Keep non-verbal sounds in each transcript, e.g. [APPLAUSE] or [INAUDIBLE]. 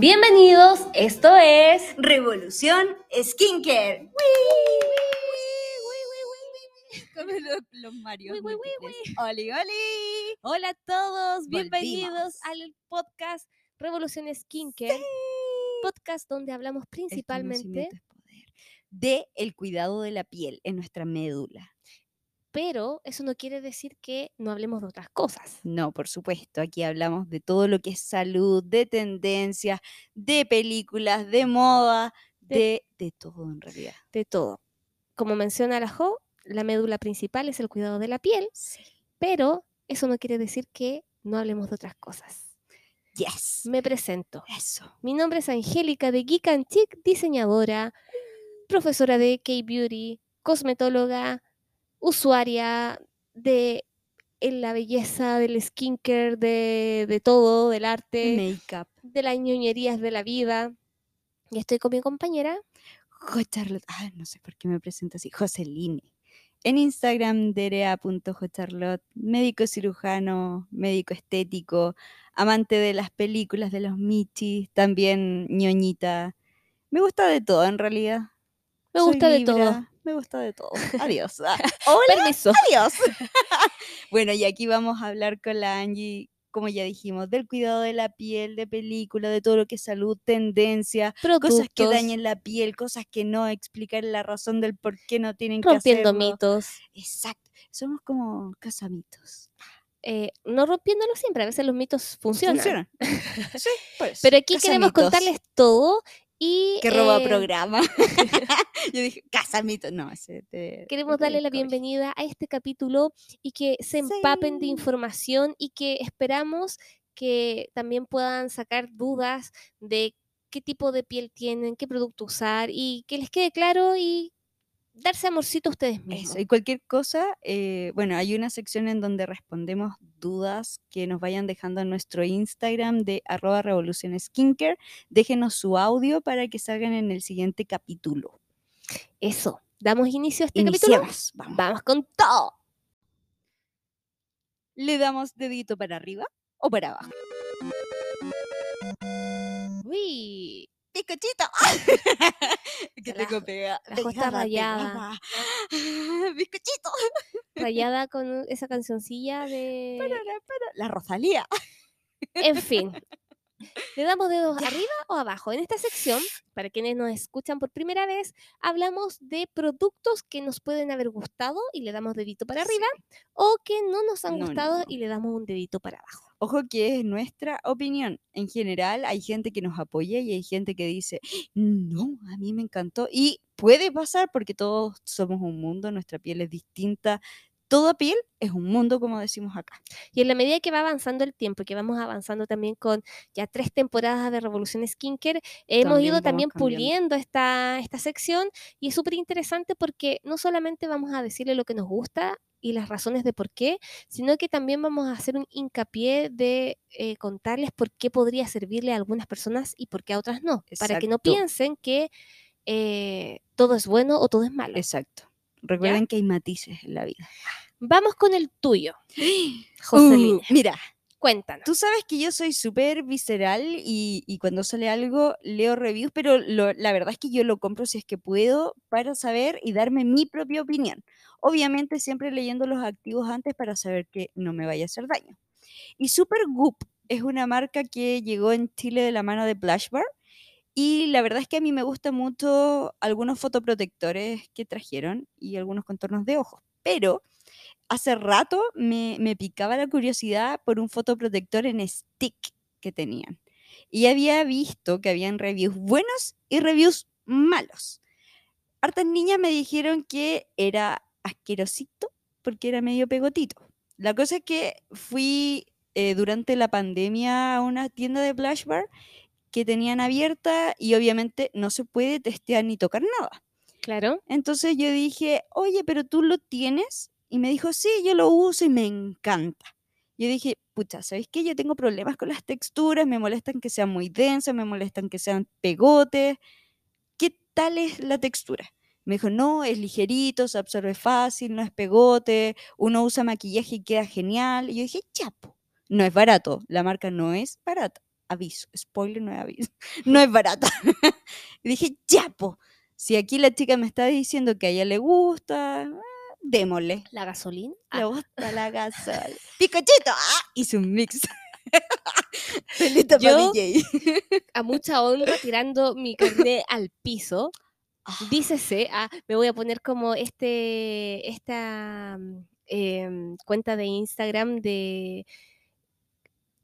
Bienvenidos, esto es Revolución Skincare. Como los, los Mario. Uy, uy, uy, múltiples. Oli, oli. Hola a todos, Volvimos. bienvenidos al podcast Revolución Skincare, podcast donde hablamos El principalmente, poder. De el cuidado de la piel en nuestra médula. Pero eso no quiere decir que no hablemos de otras cosas. No, por supuesto, aquí hablamos de todo lo que es salud, de tendencias, de películas, de moda, De- de, de todo en realidad. De todo. Como menciona la Jo, la médula principal es el cuidado de la piel, pero eso no quiere decir que no hablemos de otras cosas. Yes. Me presento. Eso. Mi nombre es Angélica de Geek and Chic, diseñadora, profesora de K-Beauty, cosmetóloga, usuaria de en la belleza, del skincare, de, de todo, del arte, Makeup. de las ñoñerías de la vida. Y estoy con mi compañera. Jo Charlotte. Ah, no sé por qué me presento así. Joseline. En Instagram, derea.jcharlotte, médico cirujano, médico estético, amante de las películas de los michis, también ñoñita. Me gusta de todo en realidad. Me Soy gusta de todo. Me gusta de todo. [LAUGHS] Adiós. [LAUGHS] Hola, Permiso. adiós. [LAUGHS] bueno, y aquí vamos a hablar con la Angie, como ya dijimos, del cuidado de la piel, de película, de todo lo que es salud, tendencia, cosas que dañen la piel, cosas que no, explicar la razón del por qué no tienen que rompiendo mitos. Exacto. Somos como casamitos. eh, no rompiéndolo siempre, a veces los mitos funcionan. Funcionan. sí, por eso. Pero aquí queremos contarles todo y Que roba eh, programa. [LAUGHS] [LAUGHS] Yo dije, casamitos. No, ese de- Queremos darle la bienvenida a este capítulo y que se empapen de información y que esperamos que también puedan sacar dudas de qué tipo de piel tienen, qué producto usar y que les quede claro y darse amorcito a ustedes mismos. Eso, y cualquier cosa, eh, bueno, hay una sección en donde respondemos dudas que nos vayan dejando en nuestro Instagram de arroba revolución skincare. Déjenos su audio para que salgan en el siguiente capítulo. Eso, damos inicio a este capítulo. Iniciamos. Vamos. Vamos con todo. ¿Le damos dedito para arriba o para abajo? Uy, ¡Bizcochito! [LAUGHS] que La tengo pega, la pegada, rayada. pegada. [LAUGHS] ¡Bizcochito! [LAUGHS] rayada con esa cancioncilla de... Para. La Rosalía. En fin. ¿Le damos dedos arriba o abajo? En esta sección, para quienes nos escuchan por primera vez, hablamos de productos que nos pueden haber gustado y le damos dedito para arriba, o que no nos han no, gustado no. y le damos un dedito para abajo. Ojo que es nuestra opinión. En general hay gente que nos apoya y hay gente que dice, no, a mí me encantó. Y puede pasar porque todos somos un mundo, nuestra piel es distinta. Toda piel es un mundo, como decimos acá. Y en la medida que va avanzando el tiempo, que vamos avanzando también con ya tres temporadas de Revolución Skincare, hemos También ido también cambiando. puliendo esta, esta sección y es súper interesante porque no solamente vamos a decirle lo que nos gusta y las razones de por qué, sino que también vamos a hacer un hincapié de eh, contarles por qué podría servirle a algunas personas y por qué a otras no, para que no piensen que eh, todo es bueno o todo es malo. Exacto. Recuerden que hay matices en la vida. Vamos con el tuyo, [GASPS] Joselina. Uh, mira, Cuéntanos. Tú sabes que yo soy súper visceral y, cuando sale algo leo reviews, pero la verdad es que yo lo compro si es que puedo para saber y darme mi propia opinión. Obviamente siempre leyendo los activos antes para saber que no me vaya a hacer daño. Y Supergoop es una marca que llegó en Chile de la mano de Blushbar y la verdad es que a mí me gustan mucho algunos fotoprotectores que trajeron y algunos contornos de ojos, pero hace rato me, me picaba la curiosidad por un fotoprotector en stick que tenían. Y había visto que habían reviews buenos y reviews malos. Hartas niñas me dijeron que era asquerosito porque era medio pegotito. La cosa es que fui eh, durante la pandemia a una tienda de Blush Bar que tenían abierta y obviamente no se puede testear ni tocar nada. Claro. Entonces yo dije, oye, pero tú lo tienes. Y me dijo, sí, yo lo uso y me encanta. Yo dije, pucha, ¿sabéis qué? Yo tengo problemas con las texturas, me molestan que sean muy densas, me molestan que sean pegotes. ¿Qué tal es la textura? Me dijo, no, es ligerito, se absorbe fácil, no es pegote, uno usa maquillaje y queda genial. Y yo dije, chapo, no es barato, la marca no es barata. aviso, spoiler no es aviso, [LAUGHS] no es barata. [LAUGHS] y dije, ya, po, si aquí la chica me está diciendo que a ella le gusta, démosle. ¿La gasolina? Le Ah, gusta la [LAUGHS] gasol. Picochito, ah, hice un mix. [LAUGHS] Felita para Yo- DJ. [LAUGHS] a mucha honra tirando mi carnet al piso. Ah. Dícese, ah, me voy a poner como este, esta mm, em, cuenta de Instagram de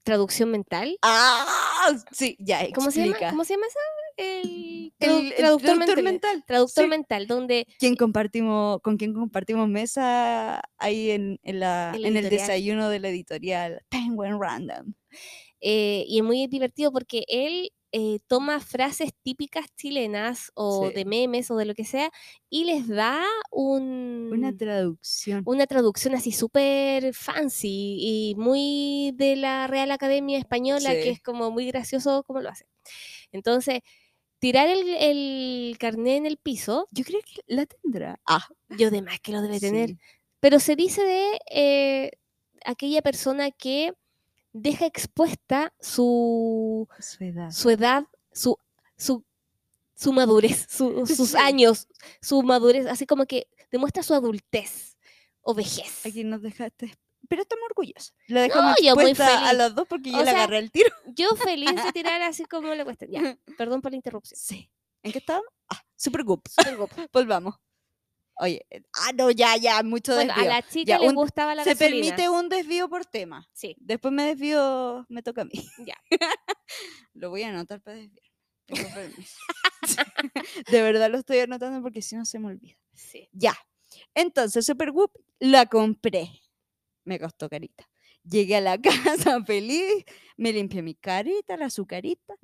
traducción mental. Ah, sí, ya, ¿Cómo se llama? ¿Cómo se llama esa? El, El- el traductor, mental. mental. Traductor sí. mental, donde ¿Quién compartimos, con quién compartimos mesa ahí en, en la, El en el desayuno de la editorial Penguin Random? eh, y es muy divertido porque él eh, toma frases típicas chilenas o Sí. de memes o de lo que sea y les da un, Una traducción. una traducción así súper fancy y muy de la Real Academia Española, que Sí. es como muy gracioso como lo hace. Entonces, tirar el, el carné en el piso, Yo creo que la tendrá. Ah, yo de más que lo debe tener, sí. pero se dice de eh, aquella persona que deja expuesta su, Su edad. su edad, su, su, su madurez, su- sus Sí. años, su madurez, así como que demuestra su adultez o vejez. Aquí nos dejaste. Pero estamos orgullosos. La dejamos yo muy expuesta a feliz. los dos porque yo O le sea, agarré el tiro. Yo feliz de [LAUGHS] tirar así como le cuesta. Ya, [LAUGHS] perdón por la interrupción. Sí. ¿En qué estábamos? Ah, Super Goop. Super guapo. [LAUGHS] Volvamos. Oye, eh, ah, no, ya, ya, mucho Bueno, a desvío. la chica Ya, le un- gustaba la Se gasolina. permite un desvío por tema. Sí, Después me desvío, me toca a mí. Ya. lo voy a anotar para desviar. Tengo permiso. de verdad lo estoy anotando porque si no se me olvida. sí. Ya. Entonces, Supergoop la compré. Me costó carita. Llegué a la [LAUGHS] casa feliz, me limpié mi carita, la azucarita,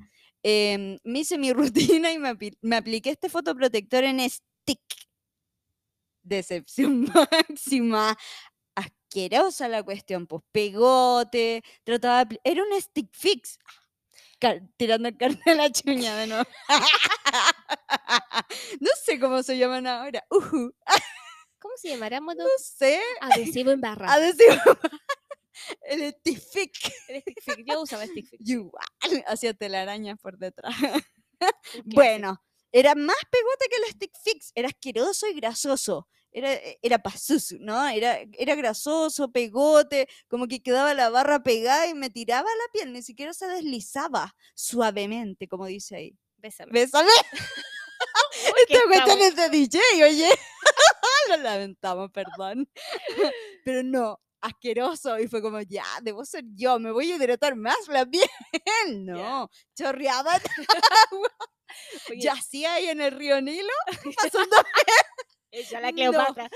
em, me hice mi [LAUGHS] rutina y me, apliqué este fotoprotector en stick. Decepción [LAUGHS] máxima. Asquerosa la cuestión, pues pegote, trataba de Era un stick fix. Tirando el carne a la chuña de nuevo. no sé cómo se llaman ahora. Ujú, ¿Cómo se llamará? Modo no sé. adhesivo en barra. A decir, el stick fix. El stick fix. Yo usaba stick fix. Yo igual, hacía telarañas por detrás. Bueno, era más pegote que el stick fix. Era asqueroso y grasoso. Era, era pasusu, ¿no? Era, era grasoso, pegote, como que quedaba la barra pegada y me tiraba la piel, ni siquiera se deslizaba suavemente, como dice ahí. Bésame. ¿Bésame? [LAUGHS] Esta cuestión es de DJ, oye. Lo lamentamos, perdón. [LAUGHS] Pero no, asqueroso. Y fue como, ya, debo ser yo, me voy a hidratar más la piel. [LAUGHS] No, chorreaba [LAUGHS] Oye, yacía ahí en el río Nilo, pasando ella la no. Cleopatra.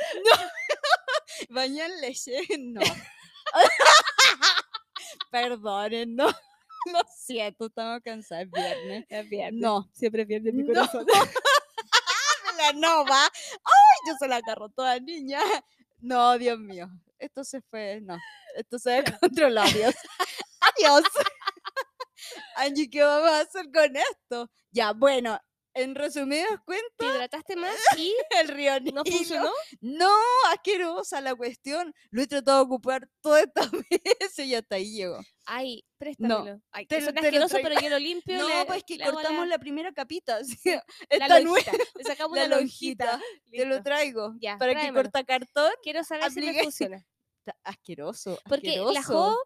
baño en leche. No. Perdonen, no. Lo siento, estamos cansados, es viernes. Es viernes. No. Siempre pierde mi No. corazón. Me la nova. Ay, yo se la agarro toda niña. No, Dios mío. Esto se fue, no. Esto se [LAUGHS] descontroló, adiós. Adiós. Angie, ¿qué vamos a hacer con esto? Ya, bueno, en resumidas Te cuentas, hidrataste más [LAUGHS] y el río no funcionó. No, asquerosa la cuestión. Lo he tratado de ocupar [LAUGHS] todas estas veces y hasta ahí llegó. Ay, préstamelo. Ay, te que te asqueroso, pero yo lo limpio. No, le- pues que cortamos la, la, primera capita. [LAUGHS] así, la Está nueva. lonjita. Le sacamos La lonjita. Te lo traigo. Ya, para que tráemelo. corta cartón. Quiero saber si me funciona. Está asqueroso. Porque la asqueroso. Jo,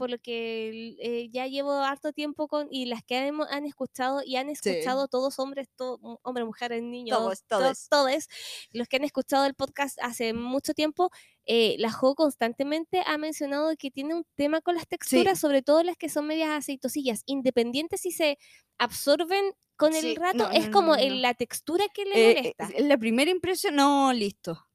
por lo que eh, ya llevo harto tiempo con, y las que hemos- han escuchado y han escuchado todos hombres, to- hombres, mujeres, niños, Todos, to- todes. todes, los que han escuchado el podcast hace mucho tiempo, eh, la Jo constantemente ha mencionado que tiene un tema con las texturas, sobre todo las que son medias aceitosillas, independientes si se absorben con el Sí, rato, no, es no, como no, la textura que le Eh, molesta. eh, la primera impresión, no, listo.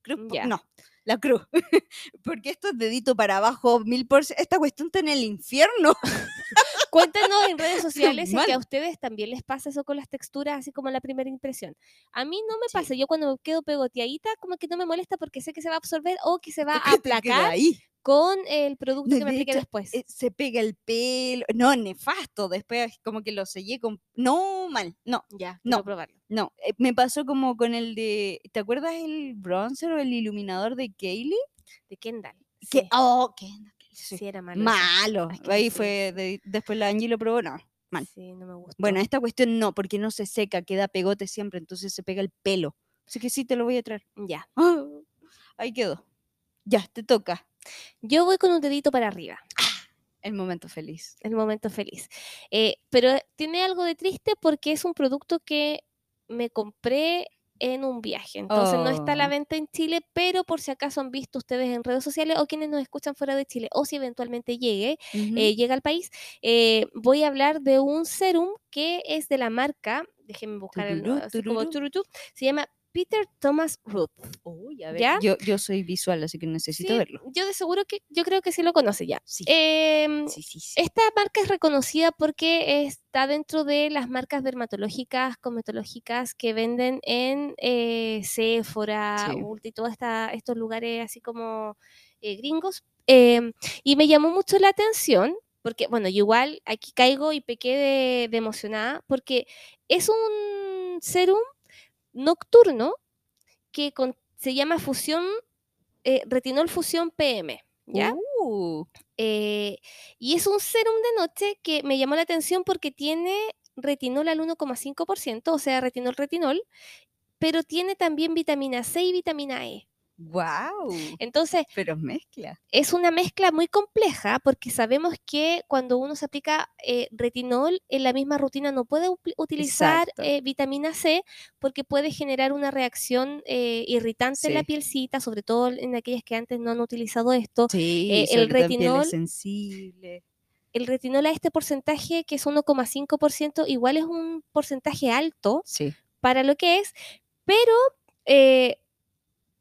No, la cruz. [LAUGHS] Porque esto es dedito para abajo, mil por. Esta cuestión está en el infierno. [LAUGHS] Cuéntenos en redes [LAUGHS] sociales si es que a ustedes también les pasa eso con las texturas, así como la primera impresión. A mí no me Sí. pasa, yo cuando quedo pegoteadita, como que no me molesta porque sé que se va a absorber o que se va a aplacar ahí. Con el producto que me de aplique hecho, después. eh, se pega el pelo. No, nefasto. Después como que lo sellé con... No, mal. No, ya, no. probarlo. no. eh, me pasó como con el de... ¿Te acuerdas el bronzer o el iluminador de Kaylee? De Kendall. Que, sí. oh, que Sí, Sí. era malo. Malo. Es que Ahí fue, de- después la Angie lo probó, no. mal. Sí, no me gustó. Bueno, esta cuestión no, porque no se seca, queda pegote siempre, entonces se pega el pelo. Así que sí, te lo voy a traer. ya. Ah, ahí quedó. Ya, te toca. Yo voy con un dedito para arriba. El momento feliz. el momento feliz. Eh, pero tiene algo de triste porque es un producto que me compré en un viaje. Entonces no está a la Oh. venta en Chile, pero por si acaso han visto ustedes en redes sociales o quienes nos escuchan fuera de Chile, o si eventualmente llegue, eh, llega al país, eh, voy a hablar de un serum que es de la marca, déjenme buscar el Tururú, turutú, se llama Peter Thomas Root. Uy, a ver, ¿Ya? Yo, yo soy visual, así que necesito Sí, verlo. Yo de seguro que, yo creo que sí lo conoce ya. Sí. Em, Sí, sí, sí. esta marca es reconocida porque está dentro de las marcas dermatológicas, cosmetológicas que venden en eh, Sephora. Ulta y todos estos lugares así como eh, gringos. Em, y me llamó mucho la atención porque, bueno, yo igual aquí caigo y pequé de, de emocionada porque es un serum nocturno que con- se llama fusión, eh, retinol fusión PM. ¿Ya? Uh, Eh, y es un serum de noche que me llamó la atención porque tiene retinol al 1,5%, o sea, retinol retinol, pero tiene también vitamina C y vitamina E. wow. Entonces, Pero mezcla. es una mezcla muy compleja porque sabemos que cuando uno se aplica eh, retinol en la misma rutina no puede utilizar eh, vitamina C porque puede generar una reacción eh, irritante en la pielcita, sobre todo en aquellas que antes no han utilizado esto. Sí, el retinol- sensibles. el retinol a este porcentaje, que es 1,5%, igual es un porcentaje alto Sí. para lo que es, pero eh,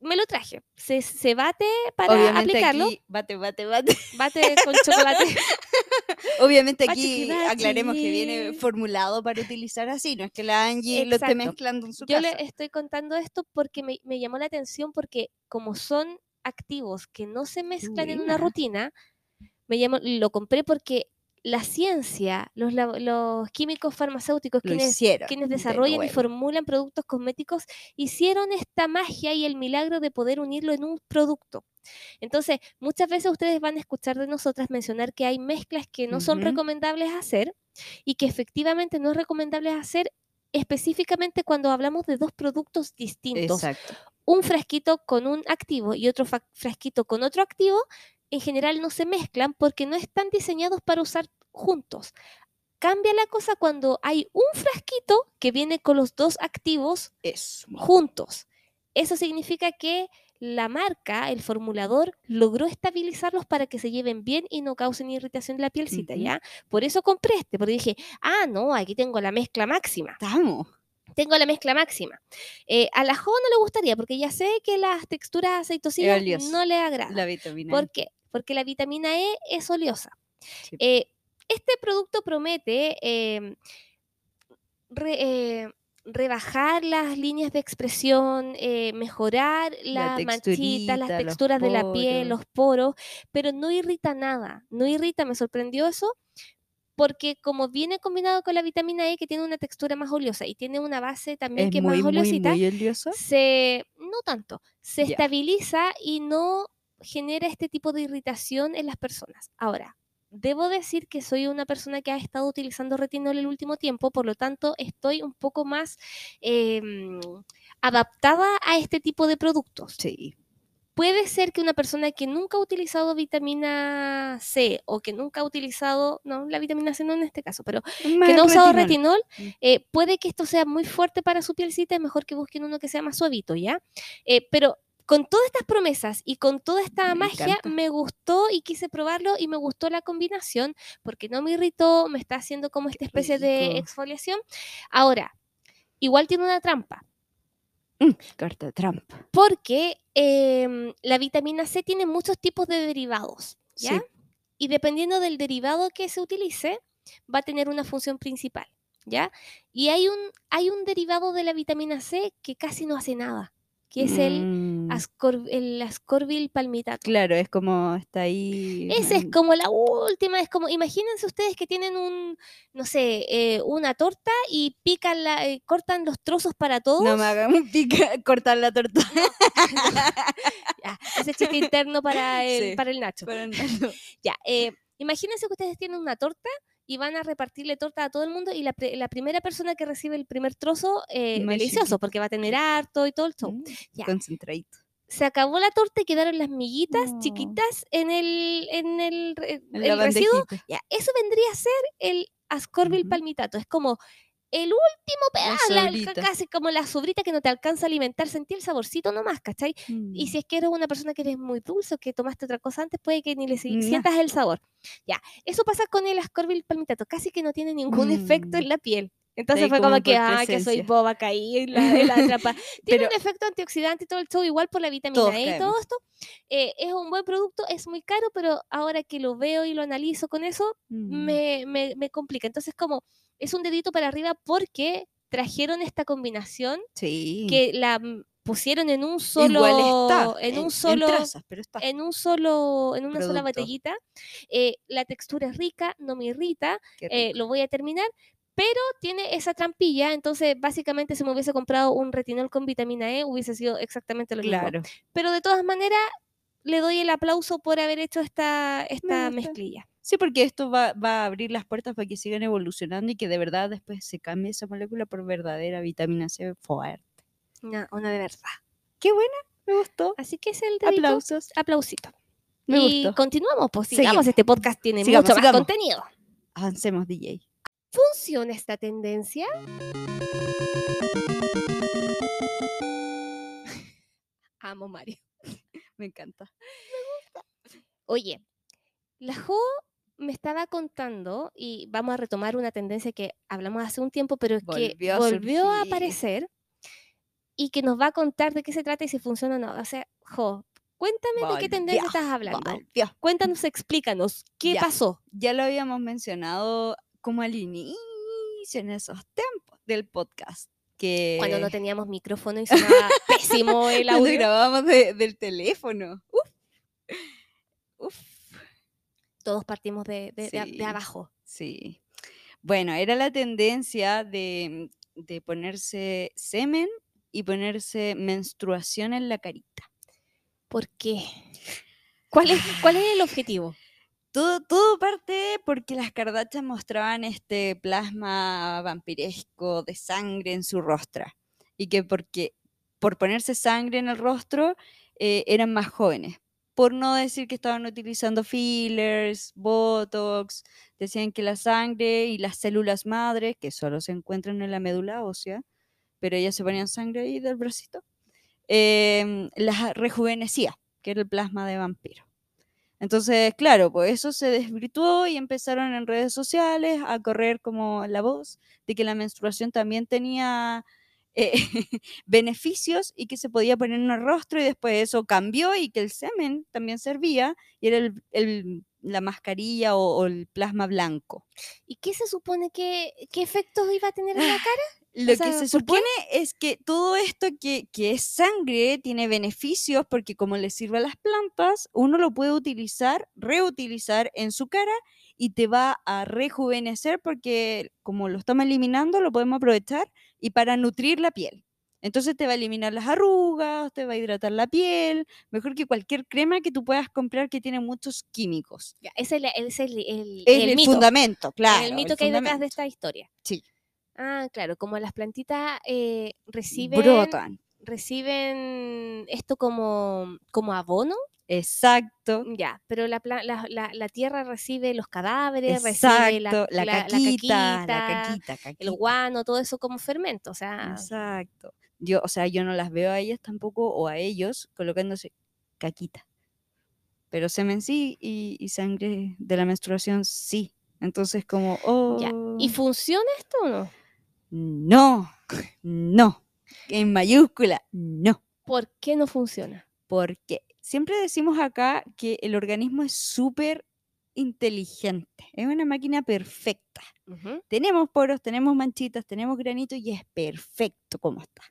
me lo traje. Se, se bate para Obviamente aplicarlo, aquí, bate, bate, bate. bate con chocolate. [LAUGHS] Obviamente aquí bachi. aclaremos que viene formulado para utilizar así, no es que la Angie lo esté mezclando en su Yo casa. le estoy contando esto porque me, me llamó la atención porque como son activos que no se mezclan en una rutina, me llamó, lo compré porque la ciencia, los, químicos farmacéuticos, Lo quienes de desarrollan y formulan productos cosméticos hicieron esta magia y el milagro de poder unirlo en un producto. Entonces, muchas veces ustedes van a escuchar de nosotras mencionar que hay mezclas que no son recomendables hacer y que efectivamente no es recomendable hacer específicamente cuando hablamos de dos productos distintos. Exacto. Un frasquito con un activo y otro frasquito con otro activo, en general no se mezclan porque no están diseñados para usar juntos. Cambia la cosa cuando hay un frasquito que viene con los dos activos Eso. juntos. Eso significa que la marca, el formulador, logró estabilizarlos para que se lleven bien y no causen irritación en la pielcita, Ujú. ¿ya? Por eso compré este, porque dije, ah, no, aquí tengo la mezcla máxima Estamos. tengo la mezcla máxima. Eh, a la Jo no le gustaría porque ya sé que las texturas aceitosas oleoso. no le agradan. La vitamina. ¿Por qué? Porque la vitamina E es oleosa. Sí. Eh, este producto promete eh, re- eh, rebajar las líneas de expresión, eh, mejorar La las manchitas, las texturas de la piel, los poros, pero no irrita nada. No irrita, me sorprendió eso. Porque como viene combinado con la vitamina E, que tiene una textura más oleosa y tiene una base también Es que es muy, más muy, oleosita, muy oleoso. se, no tanto, se estabiliza y no genera este tipo de irritación en las personas. Ahora, debo decir que soy una persona que ha estado utilizando retinol el último tiempo, por lo tanto estoy un poco más em, adaptada a este tipo de productos. Sí. Puede ser que una persona que nunca ha utilizado vitamina C o que nunca ha utilizado, no, la vitamina C no en este caso, pero que no ha usado retinol, Mm. eh, puede que esto sea muy fuerte para su pielcita, es mejor que busquen uno que sea más suavito, ¿ya? Eh, pero con todas estas promesas y con toda esta Me magia, encanta. me gustó y quise probarlo y me gustó la combinación porque no me irritó, me está haciendo como esta especie de exfoliación. Ahora, igual tiene una trampa, Mm, carta trampa. porque em, la vitamina C tiene muchos tipos de derivados, ¿ya? Sí. Y dependiendo del derivado que se utilice, va a tener una función principal, ¿ya? Y hay un, hay un derivado de la vitamina C que casi no hace nada. Que es el, Mm, ascor- el ascorbil palmitato. Claro, es como está ahí. Esa es como la última, es como, imagínense ustedes que tienen un, no sé, eh, una torta y pican la, eh, cortan los trozos para todos. No me hagan [LAUGHS] pica, cortar la torta. [LAUGHS] Ya, ese chiste interno para el, Sí. para el Nacho. Para [LAUGHS] Ya, eh, imagínense que ustedes tienen una torta y van a repartirle torta a todo el mundo y la, la primera persona que recibe el primer trozo, eh, delicioso, porque va a tener harto y todo el show. Mm, Ya. Concentradito. Se acabó la torta y quedaron las miguitas No. chiquitas en el, en el, En residuo. Ya, eso vendría a ser el ascorbil palmitato. Es como el último pedazo, la- casi como la sobrita que no te alcanza a alimentar, sentir el saborcito nomás, ¿cachai? Y Mm. si es que eres una persona que eres muy dulce o que tomaste otra cosa antes, puede que ni le si- sientas el sabor. Ya, eso pasa con el ascorbil palmitato, casi que no tiene ningún efecto en Mm. la piel. Entonces fue como como que, ah, que soy boba, caí en la, en la trampa. [LAUGHS] Tiene Pero- un efecto antioxidante y todo el show, igual por la vitamina E y todo esto. Eh, es un buen producto, es muy caro, pero ahora que lo veo y lo analizo con eso, Mm. me, me, me complica. Entonces, como es un dedito para arriba porque trajeron esta combinación Sí. que la pusieron en un solo Igual está. en un solo trazas, pero está. en un solo en una sola botellita Eh, la textura es rica no me irrita eh, lo voy a terminar pero tiene esa trampilla entonces básicamente si me hubiese comprado un retinol con vitamina E hubiese sido exactamente lo mismo Claro. pero de todas maneras le doy el aplauso por haber hecho esta esta mezclilla Sí, porque esto va, va a abrir las puertas para que sigan evolucionando y que de verdad después se cambie esa molécula por verdadera vitamina C fuerte. una, una de verdad Qué buena, me gustó. así que es el dedito Aplausos. aplausito Me y gustó. continuamos pues Seguimos. sigamos este podcast tiene Sigamos, mucho más contenido Avancemos, DJ. ¿Funciona esta tendencia? [LAUGHS] Amo Mario. [LAUGHS] Me encanta. Oye, la Jo me estaba contando, y vamos a retomar una tendencia que hablamos hace un tiempo, pero es que Volvió a volvió a aparecer y que nos va a contar de qué se trata y si funciona o no. O sea, Jo, cuéntame de qué tendencia Volvió, estás hablando. Volvió. Cuéntanos, explícanos, ¿qué Ya. pasó? Ya lo habíamos mencionado como al inicio en esos tiempos del podcast. Que Cuando no teníamos micrófono y sonaba pésimo el [LAUGHS] cuando audio. grabábamos de- del teléfono. Uf. Uf. Todos partimos de, de- de a- de Sí. abajo. Sí. Bueno, era la tendencia de, de ponerse semen y ponerse menstruación en la carita. ¿Por qué? ¿Cuál es, [LAUGHS] cuál es el objetivo? Todo, todo parte porque las Kardashian mostraban este plasma vampiresco de sangre en su rostro. Y que porque por ponerse sangre en el rostro eh, eran más jóvenes. Por no decir que estaban utilizando fillers, botox, decían que la sangre y las células madres, que solo se encuentran en la médula ósea, pero ellas se ponían sangre ahí del bracito, em, las rejuvenecía, que era el plasma de vampiro. Entonces, claro, pues eso se desvirtuó y empezaron en redes sociales a correr como la voz de que la menstruación también tenía eh, [LAUGHS] beneficios y que se podía poner en el rostro y después eso cambió y que el semen también servía y era el- el- la mascarilla o, o el plasma blanco. ¿Y qué se supone que qué efectos iba a tener en la cara? [GASPS] Lo sea, que se supone es que todo esto que, que es sangre tiene beneficios porque como le sirve a las plantas, uno lo puede utilizar, reutilizar en su cara y te va a rejuvenecer porque como lo estamos eliminando, lo podemos aprovechar y para nutrir la piel. Entonces te va a eliminar las arrugas, te va a hidratar la piel, mejor que cualquier crema que tú puedas comprar que tiene muchos químicos. Ya, ese es el, ese es el, el- Es el el, mito. fundamento, claro. el mito que hay detrás de esta historia. Sí. Ah, claro, como las plantitas eh, reciben, Brotan. reciben esto como, como abono, Exacto. ya, pero la, la, la- la tierra recibe los cadáveres, recibe la, Exacto, la, la- la caquita, la caquita, caquita, el guano, todo eso como fermento, o sea, Exacto. Yo, o sea, yo no las veo a ellas tampoco o a ellos colocándose caquita. Pero semen sí y, y sangre de la menstruación sí. Entonces como, oh, ya. ¿Y funciona esto o no? no, no. En mayúscula, no. ¿Por qué no funciona? Porque siempre decimos acá que el organismo es súper inteligente. Es una máquina perfecta. Tenemos poros, tenemos manchitas, tenemos granitos y es perfecto como está.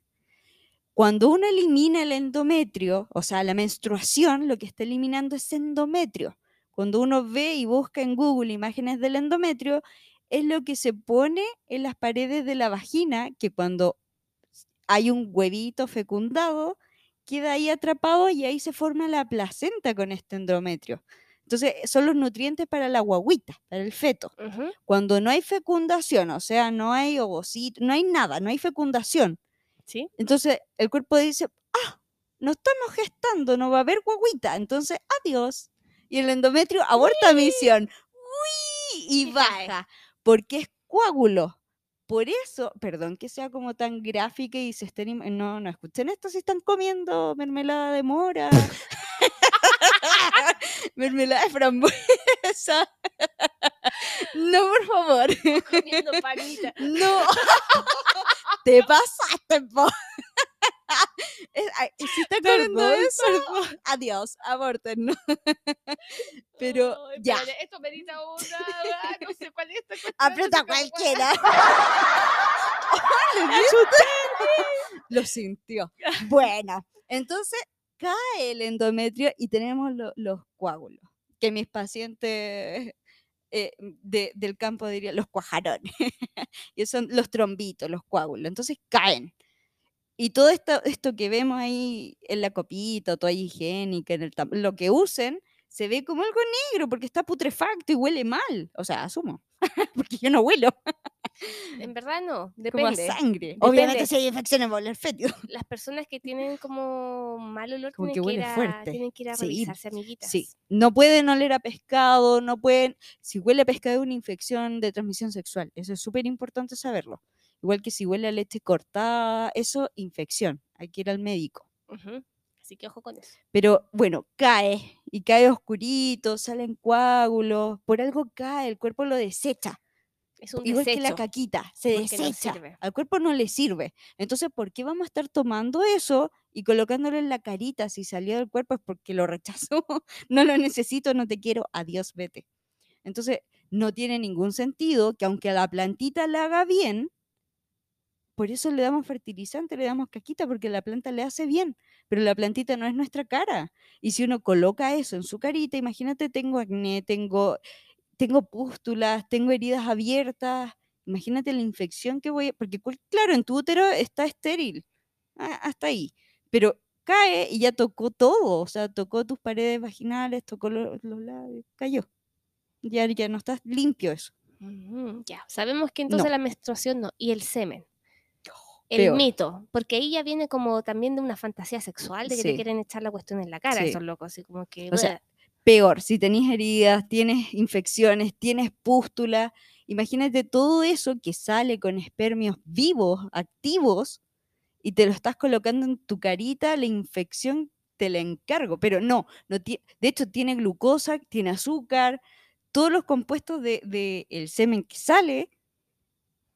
Cuando uno elimina el endometrio, o sea, la menstruación, lo que está eliminando es endometrio. Cuando uno ve y busca en Google imágenes del endometrio, es lo que se pone en las paredes de la vagina, que cuando hay un huevito fecundado, queda ahí atrapado y ahí se forma la placenta con este endometrio. Entonces, son los nutrientes para la guaguita, para el feto. Cuando no hay fecundación, o sea, no hay ovocito, no hay nada, no hay fecundación, ¿Sí? entonces el cuerpo dice, ah, no estamos gestando, no va a haber guaguita, entonces adiós. Y el endometrio aborta misión. ¡Uy! Y [LAUGHS] baja, porque es coágulo. Por eso, perdón que sea como tan gráfica y se estén... No, no escuchen esto si están comiendo mermelada de mora. [LAUGHS] mermelada de frambuesa. [LAUGHS] no, por favor. Comiendo panita. [LAUGHS] No. Te pasaste, po. [LAUGHS] Si está Perdón, eso, adiós, aborten, ¿no? [LAUGHS] Pero Ay, ya, Esto merita una. No sé cuál es esta cuestión, aprieta cualquiera. [LAUGHS] ¿Lo sintió. Bueno, entonces cae el endometrio y tenemos lo- los coágulos, que mis pacientes eh, de- del campo dirían los cuajarones, y son los trombitos, los coágulos. Entonces caen. Y todo esto, esto que vemos ahí en la copita, toalla higiénica, en el lo que usen, se ve como algo negro porque está putrefacto y huele mal. O sea, asumo, [LAUGHS] porque yo no huelo En verdad no, como a depende. sangre. Obviamente si hay infecciones va a oler fétido. [LAUGHS] Las personas que tienen como mal olor Como tienen que que, huele ir a, fuerte. tienen que ir a Sí, amiguitas. Sí, no pueden oler a pescado, no pueden, si huele a pescado es una infección de transmisión sexual, eso es súper importante saberlo. Igual que si huele a leche cortada, eso, infección, hay que ir al médico. Así que ojo con eso. Pero bueno, cae y cae oscurito, salen coágulos, por algo cae, el cuerpo lo desecha. Es un Igual que la caquita, se no desecha. Al cuerpo no le sirve. Entonces, ¿por qué vamos a estar tomando eso y colocándolo en la carita? Si salió del cuerpo es porque lo rechazó. [LAUGHS] No lo necesito, no te quiero, adiós, vete. Entonces, no tiene ningún sentido que aunque a la plantita la haga bien, por eso le damos fertilizante, le damos caquita, porque la planta le hace bien, pero la plantita no es nuestra cara. Y si uno coloca eso en su carita, imagínate, tengo acné, tengo, tengo pústulas, tengo heridas abiertas, imagínate la infección que voy a... Porque claro, en tu útero está estéril, ah, hasta ahí, pero cae y ya tocó todo, o sea, tocó tus paredes vaginales, tocó lo- los labios, cayó. Ya, ya no estás limpio eso. Ujú, Ya, sabemos que entonces No. la menstruación no. Y el semen. El peor. mito, porque ahí ya viene como también de una fantasía sexual, de que te quieren echar la cuestión en la cara, Sí. esos locos, así como que... O sea, "Bleh". peor, si tenés heridas, tienes infecciones, tienes pústula, imagínate todo eso que sale con espermios vivos, activos, y te lo estás colocando en tu carita, la infección te la encargo, pero no, no de hecho tiene glucosa, tiene azúcar, todos los compuestos del de, el semen que sale,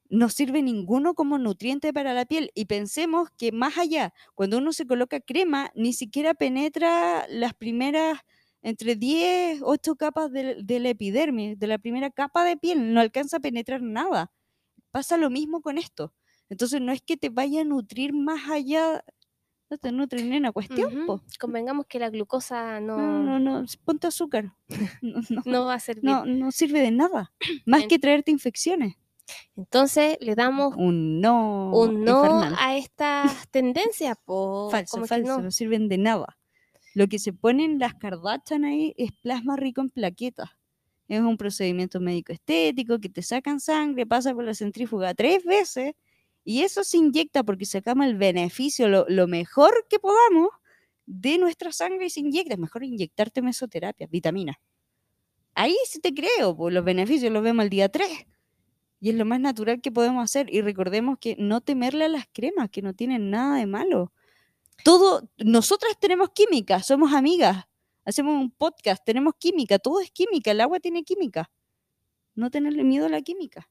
no sirve ninguno como nutriente para la piel. Y pensemos que más allá, cuando uno se coloca crema, ni siquiera penetra las primeras entre 10, 8 capas del, de la epidermis, de la primera capa de piel, no alcanza a penetrar nada. Pasa lo mismo con esto. Entonces no es que te vaya a nutrir más allá, no te nutre ni una cuestión. Convengamos que la glucosa no, No, no, no, ponte azúcar. [LAUGHS] No, no, no va a servir. no, no sirve de nada. Más que traerte infecciones. Entonces le damos Un no. un no infernal. a estas [LAUGHS] tendencias, po, falso, como falso, no. no. sirven de nada. Lo que se ponen las Kardashian ahí es plasma rico en plaquetas. Es un procedimiento médico estético que te sacan sangre, pasa por la centrífuga tres veces y eso se inyecta porque sacamos el beneficio, lo, lo mejor que podamos de nuestra sangre y se inyecta. Es mejor inyectarte mesoterapia, vitamina. Ahí sí te creo, pues los beneficios los vemos al día 3. Y es lo más natural que podemos hacer. Y recordemos que no temerle a las cremas, que no tienen nada de malo. Todo, nosotras tenemos química, somos amigas, hacemos un podcast, tenemos química, todo es química, el agua tiene química. No tenerle miedo a la química.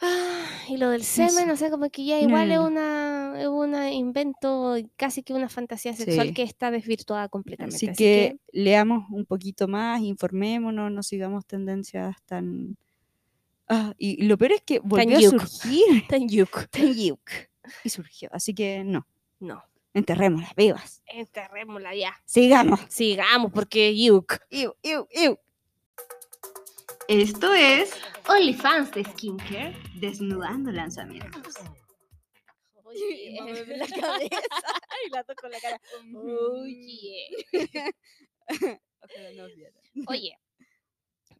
Ah, y lo del semen, Eso. o sea, como que ya No, igual no, es no. una es un invento, casi que una fantasía sexual Sí. que está desvirtuada completamente. Así que, leamos un poquito más, informémonos, no sigamos tendencias tan... Ah, y lo peor es que volvió a yuk. surgir [LAUGHS] tan yuk. [LAUGHS] tan yuk. y surgió. Así que no, No. enterrémoslas vivas. Enterrémosla ya. Sigamos. Sigamos, porque yuk. Iu, iu, iu. Esto es OnlyFans de skincare. Desnudando Lanzamientos. Oye, [LAUGHS] Mueve la cabeza. y la toco en la cara. Oye. No viera. Oye,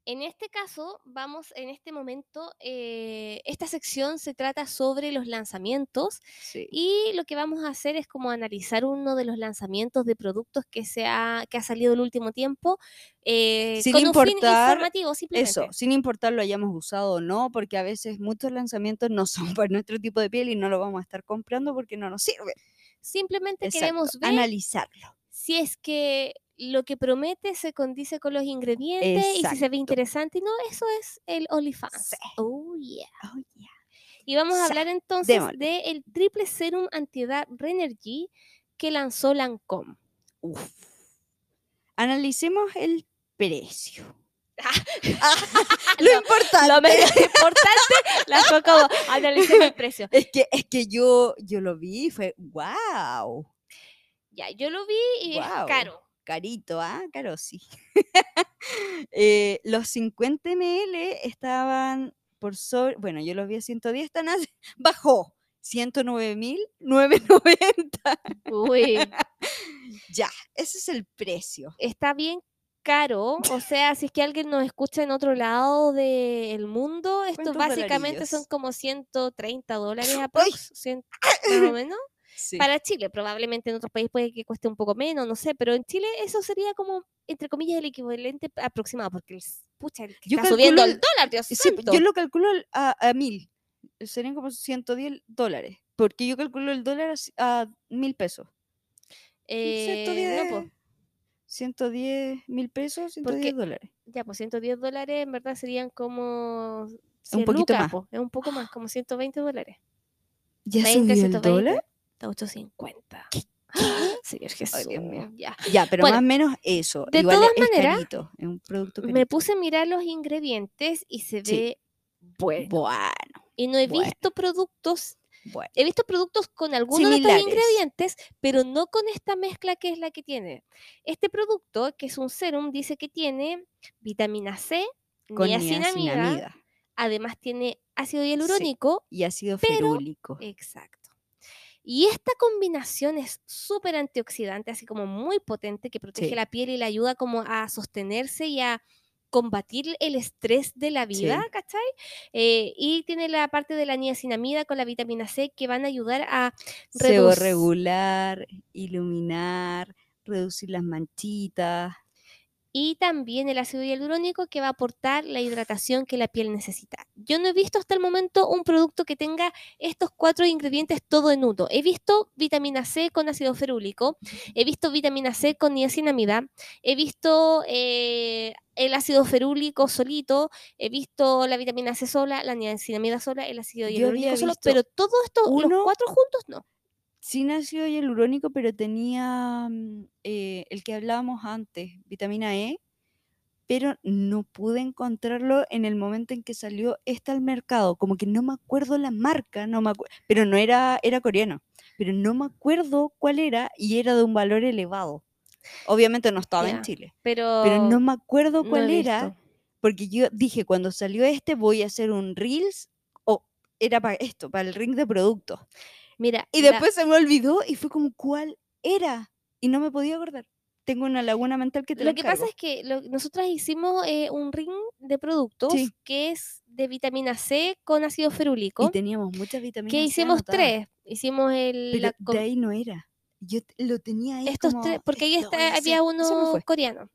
en este caso, vamos, en este momento, eh, esta sección se trata sobre los lanzamientos Sí. y lo que vamos a hacer es como analizar uno de los lanzamientos de productos que, se ha, que ha salido el último tiempo eh, Sin con un fin importar informativo simplemente. Eso, sin importar lo hayamos usado o no, porque a veces muchos lanzamientos no [LAUGHS] son para nuestro tipo de piel y no lo vamos a estar comprando porque no nos sirve. Simplemente Exacto, queremos ver analizarlo. si es que lo que promete se condice con los ingredientes y si se ve interesante. Y no, eso es el OnlyFans. Sí. Oh, yeah. Oh, yeah. Y vamos a hablar entonces démosle. de el triple serum antiedad Renergy que lanzó Lancome. Uf. Analicemos el precio. [LAUGHS] [LAUGHS] Lo- importante. Lo menos [LAUGHS] importante, la fue como analicemos el precio. Es que, es que yo, yo lo vi y fue, wow, Ya, yo lo vi y es caro. Carito, ¿ah? Caro, sí. [LAUGHS] Eh, los 50 ml estaban por sobre, bueno, yo los vi a 110, están a- bajó. 109.990. Uy, [LAUGHS] Ya, ese es el precio. está bien caro. O sea, si es que alguien nos escucha en otro lado del mundo, esto ¿Cuántos básicamente son como 130 dólares [LAUGHS] aprox, más o menos. Sí. Para Chile, probablemente en otros países puede que cueste un poco menos, no sé, pero en Chile eso sería como, entre comillas, el equivalente aproximado, porque el, pucha, el que Yo está subiendo el dólar, Dios Sí, yo lo calculo al- a, a mil. Serían como 110 dólares. Porque yo calculo el dólar a, mil pesos. Eh, 110, no, po, 110 mil pesos, 110 Porque- dólares. ya, pues 110 dólares en verdad serían como... 100 Un poquito lucas, más. po, es un poco más, como 120 dólares. ¿Ya 20, subió el 120, dólar? Está 850. Señor Jesús. Ay, Dios mío. ya. Ya, pero Bueno, más o menos eso. de Igual todas es maneras, carito, es un producto Me puse a mirar los ingredientes y se Sí. ve bueno. Bueno, Y no he bueno. visto productos bueno. he visto productos con algunos de estos ingredientes, pero no con esta mezcla que es la que tiene. Este producto, que es un serum, dice que tiene vitamina C, Con niacinamida, niacinamida además tiene ácido Sí. hialurónico, y ácido pero- ferúlico. exacto. Y esta combinación es súper antioxidante, así como muy potente, que protege Sí. la piel y la ayuda como a sostenerse y a combatir el estrés de la vida, Sí. ¿cachai? Eh, y tiene la parte de la niacinamida con la vitamina C que van a ayudar a regular, iluminar, reducir las manchitas. Y también el ácido hialurónico que va a aportar la hidratación que la piel necesita. Yo no he visto hasta el momento un producto que tenga estos cuatro ingredientes todo en uno. He visto vitamina C con ácido ferúlico, he visto vitamina C con niacinamida, he visto eh, el ácido ferúlico solito, he visto la vitamina C sola, la niacinamida sola, el ácido hialurónico solo, pero todos estos, los cuatro juntos no. Sin ácido hialurónico, pero tenía mm, eh, el que hablábamos antes, vitamina E, pero no pude encontrarlo en el momento en que salió este al mercado. Como que no me acuerdo la marca, no me pero no era, era coreano, pero no me acuerdo cuál era y era de un valor elevado. Obviamente no estaba en Chile, Pero, pero no me acuerdo no cuál era, visto. porque yo dije, cuando salió este voy a hacer un Reels, o era para esto, para el ring de productos. Mira, Y la- después se me olvidó y fue como, ¿cuál era? Y no me podía acordar. Tengo una laguna mental que te Lo que pasa es que lo- nosotras hicimos eh, un ring de productos Sí. que es de vitamina C con ácido ferúlico, Y teníamos muchas vitaminas. que hicimos tres. Hicimos el, Pero la de ahí no era. Yo lo tenía ahí estos como, tres, porque ahí "Esto voy a está, había hacer". Se me uno coreano.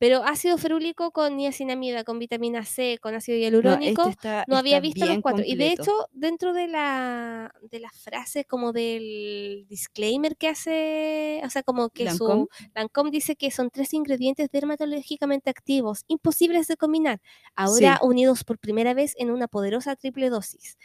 Pero ácido ferúlico con niacinamida, con vitamina C, con ácido No, hialurónico, este está, no había visto los cuatro. Y de hecho, dentro de la, de la frase como del disclaimer que hace, o sea, como que Lancome. su Lancome dice que son tres ingredientes dermatológicamente activos, imposibles de combinar, ahora Sí. unidos por primera vez en una poderosa triple dosis.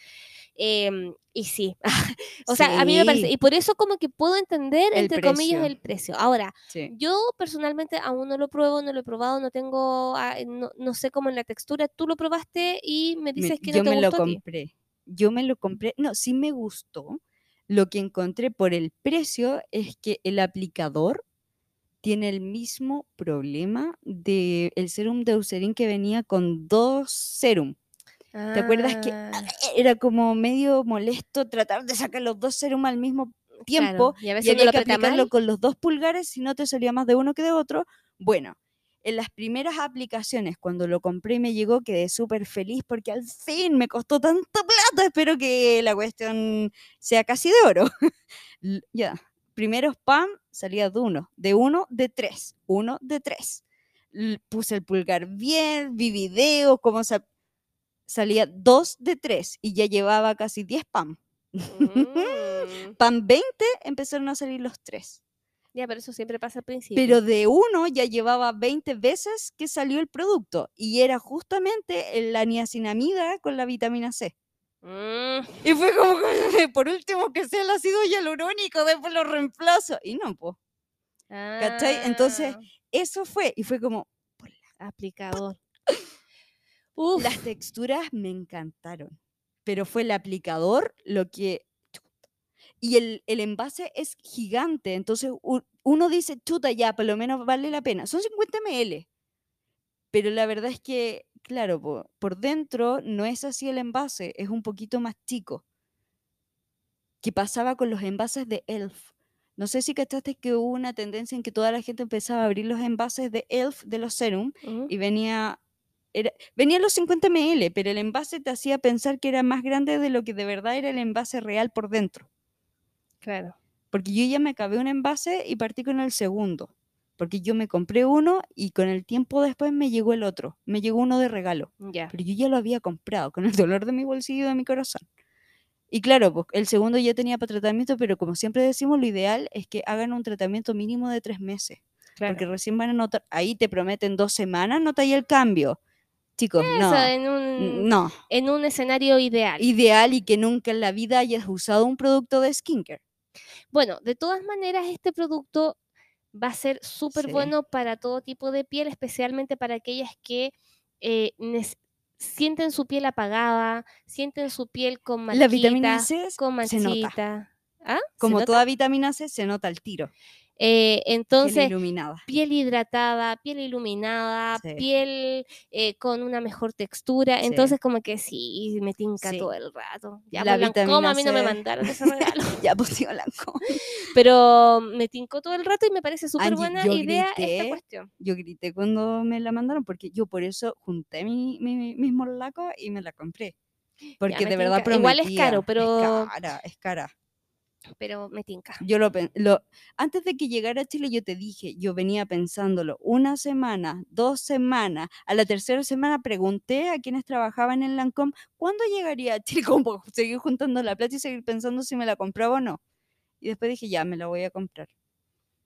Em, y sí, [LAUGHS] o sea, a mí me parece, Sí. y por eso como que puedo entender, El entre comillas, precio. el precio. Ahora, Sí. yo personalmente aún no lo pruebo, no lo he probado, no tengo, ah, no, no sé cómo en la textura, tú lo probaste y me Me- dices que yo no te me lo gustó a ti. compré. Yo me lo compré. No, sí me gustó, Lo que encontré por el precio es que el aplicador tiene el mismo problema del el serum de Eucerin que venía con dos serum. ¿Te acuerdas que Ah, ah, era como medio molesto tratar de sacar los dos serum al mismo claro, tiempo Y a veces y había lo que aplicarlo mal. con los dos pulgares si no te salía más de uno que de otro? Bueno, en las primeras aplicaciones, cuando lo compré y me llegó, quedé súper feliz porque al fin me costó tanta plata. Espero que la cuestión sea casi de oro. [LAUGHS] Ya, primero spam salía de uno, de uno, de tres, uno, de tres. Puse el pulgar bien, vi videos, cómo sa- salía dos de tres y ya llevaba casi 10 spam. Mm, [LAUGHS] Pan 20 empezaron a salir los tres. Ya, pero eso siempre pasa al principio. Pero de uno ya llevaba 20 veces que salió el producto y era justamente la niacinamida con la vitamina C. Mm, Y fue como, que, por último, que sea el ácido hialurónico, después lo reemplazo. Y no, pues, ¿cachai? Entonces, ah, eso fue. Y fue como, aplicador. Uf, las texturas me encantaron. Pero fue el aplicador lo que... Y el, el envase es gigante. Entonces, uno dice, chuta, ya, por lo menos vale la pena. Son 50 ml. Pero la verdad es que, claro, po, por dentro no es así el envase, es un poquito más chico. Que pasaba con los envases de Elf. No sé si cachaste que hubo una tendencia en que toda la gente empezaba a abrir los envases de Elf de los serum y venía, era, venían los 50 ml, pero el envase te hacía pensar que era más grande de lo que de verdad era el envase real por dentro. claro. Porque yo ya me acabé un envase y partí con el segundo. Porque yo me compré uno y con el tiempo después me llegó el otro. Me llegó uno de regalo. Ya. Pero yo ya lo había comprado con el dolor de mi bolsillo y de mi corazón. Y claro, pues el segundo ya tenía para tratamiento, pero como siempre decimos, lo ideal es que hagan un tratamiento mínimo de tres meses. Claro. Porque recién van a notar, ahí te prometen dos semanas, nota ahí el cambio. Chicos, Eso no. en un, No. en un escenario ideal. Ideal y que nunca en la vida hayas usado un producto de skincare. Bueno, de todas maneras, este producto va a ser súper Sí. bueno para todo tipo de piel, especialmente para aquellas que eh, sienten su piel apagada, sienten su piel con La vitamina C con se nota. manchita. ¿Ah? ¿Se Como nota? toda vitamina C, se nota el tiro. Eh, Piel entonces, iluminada. piel hidratada, piel iluminada, Sí. piel eh, con una mejor textura. Sí. Entonces, como que sí, me tinca Sí. todo el rato. Ya, La pues, Lancôme, a vitamina mí no me mandaron ese [LAUGHS] regalo. Ya, tío Blanco. [LAUGHS] Pero me tincó todo el rato y me parece súper buena idea esta cuestión. Yo grité cuando me la mandaron porque yo por eso junté mi, mi, mi- mis morlacos y me la compré. Porque de verdad tinca. Igual es prometía. caro, pero- Es cara, es cara. Pero me tinca. Yo lo, lo antes de que llegara a Chile yo te dije, yo venía pensándolo una semana, dos semanas, a la tercera semana pregunté a quienes trabajaban en Lancome, ¿cuándo llegaría a Chile? [LAUGHS] Como seguir juntando la plata y seguir pensando si me la compraba o no. Y después dije, ya, me la voy a comprar.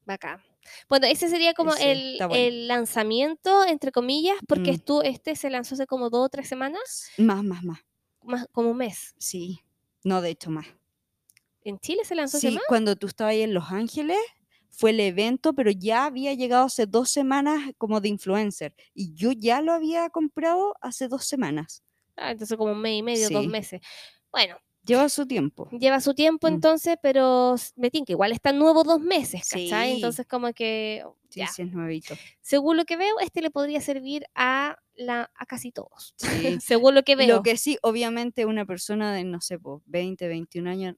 Bacán. Bueno, ese sería como el, está bueno. el lanzamiento, entre comillas, porque Mm. estu- este se lanzó hace como dos o tres semanas, Más, más, más. más como un mes. Sí. No, de hecho, más. ¿En Chile se lanzó Sí, cuando tú estabas ahí en Los Ángeles, fue el evento, pero ya había llegado hace dos semanas como de influencer. Y yo ya lo había comprado hace dos semanas. Ah, entonces como un mes y medio, dos Sí. meses. Bueno, Lleva su tiempo. lleva su tiempo Mm. entonces, pero me tinca, igual está nuevo dos meses, ¿cachai? Sí. Entonces como que, Sí, ya. sí, es nuevito. según lo que veo, este le podría servir a, la, a casi todos. Sí. [LAUGHS] según lo que veo. Lo que sí, obviamente, una persona de, no sé, po, 20, 21 años,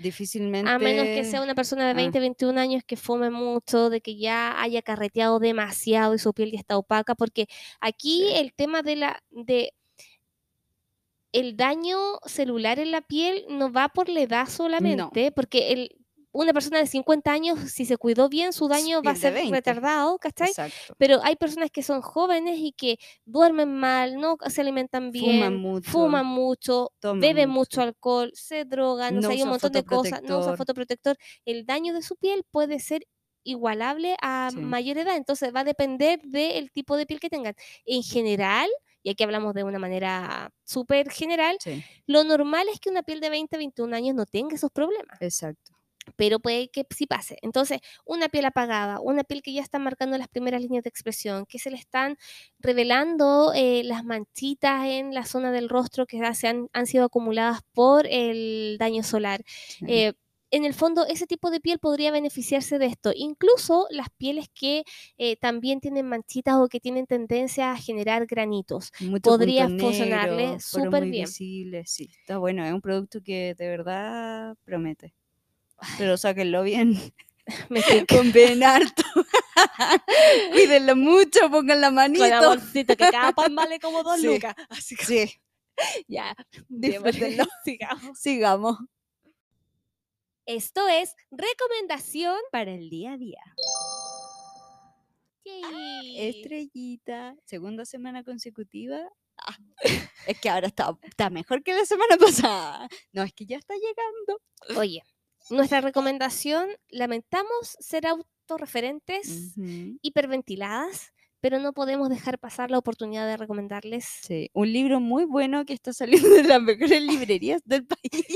difícilmente. A menos que sea una persona de ah. 20, 21 años que fume mucho, de que ya haya carreteado demasiado y su piel ya está opaca, porque aquí Sí. el tema de la de el daño celular en la piel no va por la edad solamente, porque el, una persona de 50 años, si se cuidó bien, su daño va a ser 20. retardado, ¿cachai? Exacto. Pero hay personas que son jóvenes y que duermen mal, no se alimentan bien, Fuman mucho. fuman mucho, toman beben mucho. mucho alcohol, se drogan, no sé, No hay un montón de cosas, no usa fotoprotector. fotoprotector. El daño de su piel puede ser igualable a Sí. mayor edad, entonces va a depender del tipo de piel que tengan. En general, y aquí hablamos de una manera súper general, Sí, lo normal es que una piel de 20, 21 años no tenga esos problemas. exacto. Pero puede que sí pase. Entonces, una piel apagada, una piel que ya está marcando las primeras líneas de expresión, que se le están revelando eh, las manchitas en la zona del rostro que ya se han, han sido acumuladas por el daño solar. Sí. Eh, en el fondo, ese tipo de piel podría beneficiarse de esto. Incluso las pieles que eh, también tienen manchitas o que tienen tendencia a generar granitos. Mucho podría funcionarle súper bien. visibles, Sí, está bueno. Es un producto que de verdad promete. Pero sáquenlo bien. [LAUGHS] Me estoy Con bien harto. [LAUGHS] Cuídenlo mucho, pongan la con manito. amorcito, que cada pan vale como [LAUGHS] dos Sí. lucas. Así que Sí, ya, Disfrútenlo. sigamos. sigamos. Esto es recomendación. Para el día a día. Yay. Estrellita. Segunda semana consecutiva. Ah, es que ahora está, está mejor que la semana pasada. No, es que ya está llegando. Oye, nuestra recomendación, lamentamos ser autorreferentes, Ujú. hiperventiladas, pero no podemos dejar pasar la oportunidad de recomendarles. Sí, un libro muy bueno que está saliendo de las mejores librerías del país.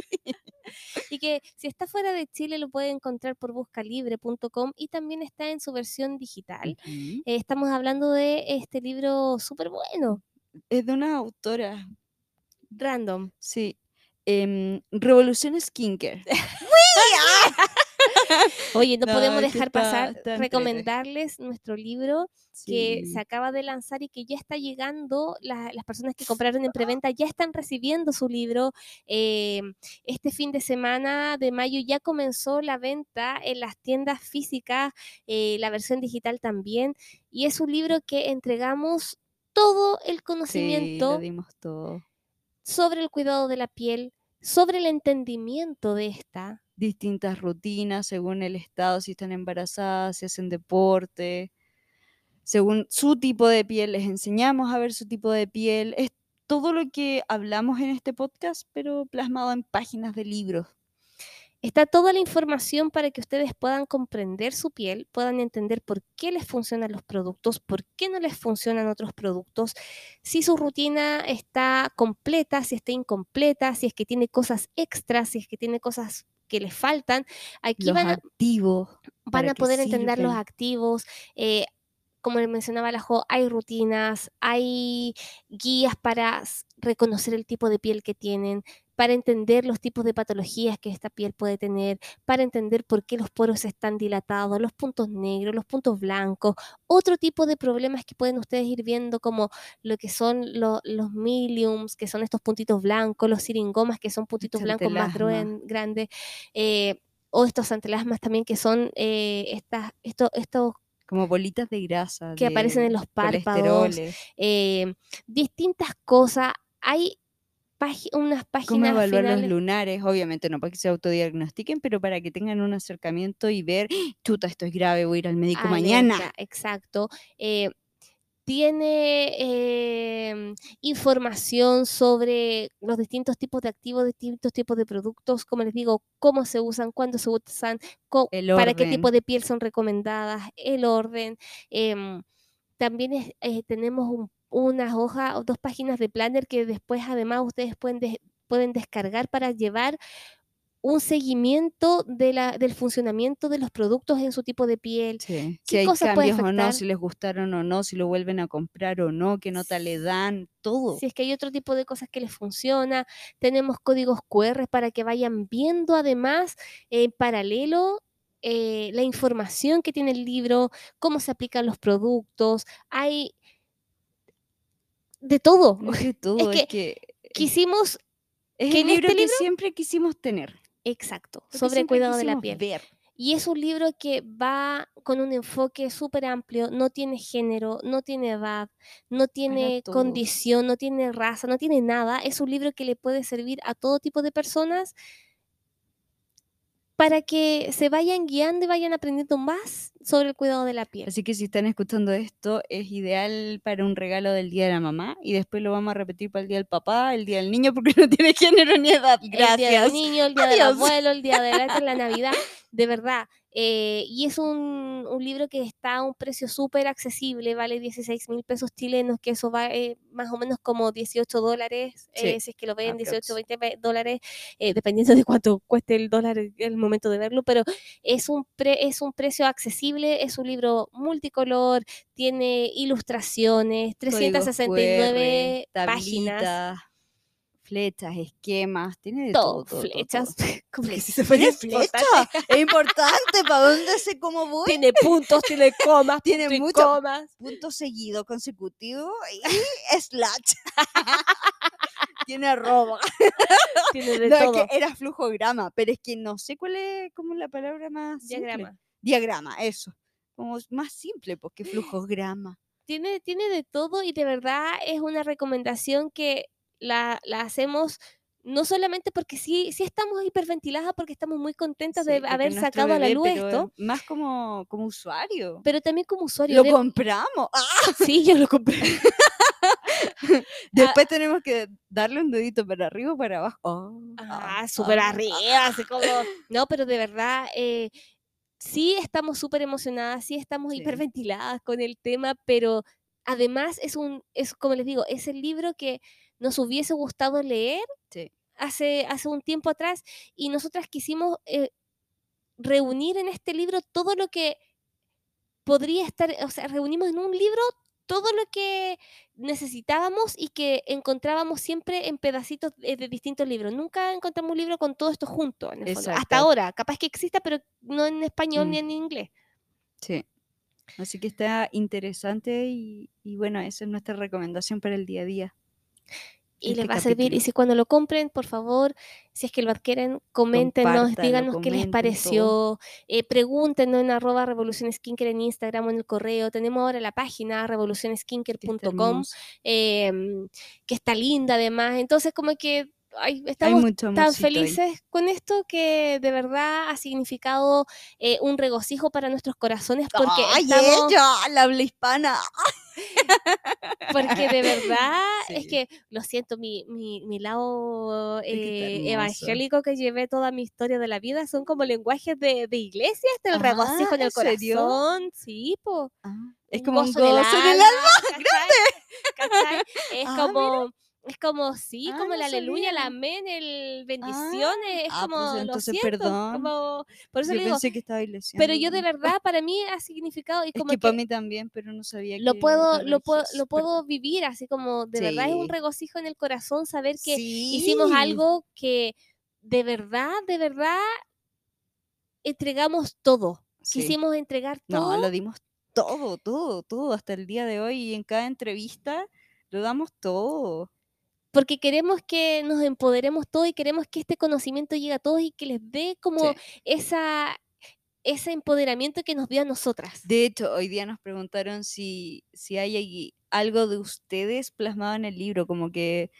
Y que si está fuera de Chile lo puede encontrar por buscalibre.com y también está en su versión digital. Eh, estamos hablando de este libro súper bueno, Es de una autora, random. sí. Em, Revolución Skincare. [LAUGHS] Oye, no, No, podemos dejar está- pasar está recomendarles nuestro libro que Sí. se acaba de lanzar y que ya está llegando. la- las personas que compraron en preventa ya están recibiendo su libro. Eh, este fin de semana de mayo ya comenzó la venta en las tiendas físicas, eh, la versión digital también. Y es un libro que entregamos todo el Sí, conocimiento lo dimos todo. Sobre el cuidado de la piel, sobre el entendimiento de esta. Distintas rutinas según el estado, si están embarazadas, si hacen deporte. Según su tipo de piel, les enseñamos a ver su tipo de piel. Es todo lo que hablamos en este podcast, pero plasmado en páginas de libros. Está toda la información para que ustedes puedan comprender su piel, puedan entender por qué les funcionan los productos, por qué no les funcionan otros productos, si su rutina está completa, si está incompleta, si es que tiene cosas extras, si es que tiene cosas que les faltan. Aquí Los van a, activos. van a poder entender los activos. eh, como le mencionaba la Jo, hay rutinas, hay guías para reconocer el tipo de piel que tienen, para entender los tipos de patologías que esta piel puede tener, para entender por qué los poros están dilatados, los puntos negros, los puntos blancos, otro tipo de problemas que pueden ustedes ir viendo como lo que son lo- los miliums, que son estos puntitos blancos, los siringomas, que son puntitos blancos más grandes, eh, o estos antelasmas también, que son eh, estas, estos, estos Como bolitas de grasa. que aparecen en los párpados, eh, distintas cosas. Hay unas Cómo páginas evaluar los lunares, obviamente no para que se autodiagnostiquen, pero para que tengan un acercamiento y ver, [GASPS] chuta, esto es grave, voy a ir al médico mañana. Exacto. Eh, tiene em, información sobre los distintos tipos de activos, distintos tipos de productos, como les digo, cómo se usan, cuándo se usan, para qué tipo de piel son recomendadas, el orden. em, también es- eh, tenemos un- unas hojas o dos páginas de planner que después además ustedes pueden, des- pueden descargar para llevar un seguimiento de la, del funcionamiento de los productos en su tipo de piel, Sí, Si hay cosas cambios o no, si les gustaron o no, si lo vuelven a comprar o no, qué nota le dan, todo. si es que hay otro tipo de cosas que les funciona. Tenemos códigos QR para que vayan viendo además en paralelo eh, la información que tiene el libro, cómo se aplican los productos. Hay de todo. De [LAUGHS] todo, es que que, Quisimos, es que el libro este que libro- siempre quisimos tener. exacto, sobre cuidado de la piel. ver. Y es un libro que va con un enfoque súper amplio, no tiene género, no tiene edad, no tiene condición, no tiene raza, no tiene nada. Es un libro que le puede servir a todo tipo de personas para que se vayan guiando y vayan aprendiendo más sobre el cuidado de la piel. Así que si están escuchando esto, es ideal para un regalo del Día de la Mamá y después lo vamos a repetir para el Día del Papá, el Día del Niño, porque [LAUGHS] no tiene género ni edad. El día del Gracias. niño, el día del abuelo, el día de la, la [LAUGHS] Navidad, de verdad. Eh, y es un, un libro que está a un precio súper accesible, vale 16 mil pesos chilenos, que eso va eh, más o menos como 18 dólares, Sí, eh, si es que lo ven, 18, aprox. 20 pe- dólares, eh, dependiendo de cuánto cueste el dólar en el momento de verlo, pero es un, pre- es un precio accesible, es un libro multicolor, tiene ilustraciones, Códigos 369 QR, páginas. Flechas, esquemas, tiene de todo, todo. flechas, todo. [LAUGHS] como que [LAUGHS] si se fuera ¿Tiene flecha? Es importante para dónde sé cómo [LAUGHS] voy. Tiene puntos, tiene comas, Tiene punto y mucho- comas. Punto seguido consecutivo y slash. tiene arroba. Tiene de No, es todo. que era flujograma, pero es que no sé cuál es como la palabra más simple. Diagrama. Diagrama, eso. Como es más simple, porque flujograma. Tiene, tiene de todo y de verdad es una recomendación que la, la hacemos no solamente porque sí, sí estamos hiperventiladas, porque estamos muy contentas Sí, de haber sacado a la bebé, luz esto, Más como, como usuario. pero también como usuario. Lo de- compramos. ¡Ah! Sí, yo lo compré. [LAUGHS] Después tenemos que darle un dedito para arriba o para abajo. Oh, Ah, súper ah, arriba, así como... No, pero de verdad, eh, sí estamos súper emocionadas, sí estamos Sí. hiperventiladas con el tema, pero además es un, es como les digo, es el libro que nos hubiese gustado leer Sí. hace, hace un tiempo atrás y nosotras quisimos eh, reunir en este libro todo lo que podría estar, o sea, reunimos en un libro todo lo que necesitábamos y que encontrábamos siempre en pedacitos de, de distintos libros. Nunca encontramos un libro con todo esto junto, en el fondo. Hasta ahora, capaz que exista, pero no en español Mm. ni en inglés. Sí. Así que está interesante y, y bueno, esa es nuestra recomendación para el día a día. Y Este les va a servir. Y si cuando lo compren, por favor, si es que lo adquieren, coméntenos, díganos qué les comenten pareció, eh, pregúntenos en arroba Revolución Skincare en Instagram o en el correo. Tenemos ahora la página revolucionskincare.com, hermoso. em, que está linda además. Entonces, como que ay, estamos tan ahí. felices con esto que de verdad ha significado eh, un regocijo para nuestros corazones porque ¡Ay, estamos, ella! La habla hispana. [LAUGHS] porque de verdad es que lo siento mi, mi, mi lado Es eh, evangélico que llevé toda mi historia de la vida son como lenguajes de, de iglesia este el regocijo en Ah, el ¿en serio? corazón sí po Es un como un gozo en el gozo en el alma. [LAUGHS] Es Ah, como, es como, sí, Ah, como el no aleluya, el amén, el bendiciones, es ah, como, pues lo entonces, siento, perdón. como, por eso Yo le digo, pensé que estaba pero yo de verdad, para mí ha significado, y Es como que que, para mí también, pero no sabía lo que puedo, lo puedo, lo puedo vivir, así como, de verdad es un regocijo en el corazón saber que hicimos algo que de verdad, de verdad, entregamos todo, Sí. quisimos entregar todo. No, lo dimos todo, todo, todo hasta el día de hoy y en cada entrevista lo damos todo. Porque queremos que nos empoderemos todos y queremos que este conocimiento llegue a todos y que les dé como Sí. esa ese empoderamiento que nos dio a nosotras. De hecho, hoy día nos preguntaron si, si hay ahí algo de ustedes plasmado en el libro, como que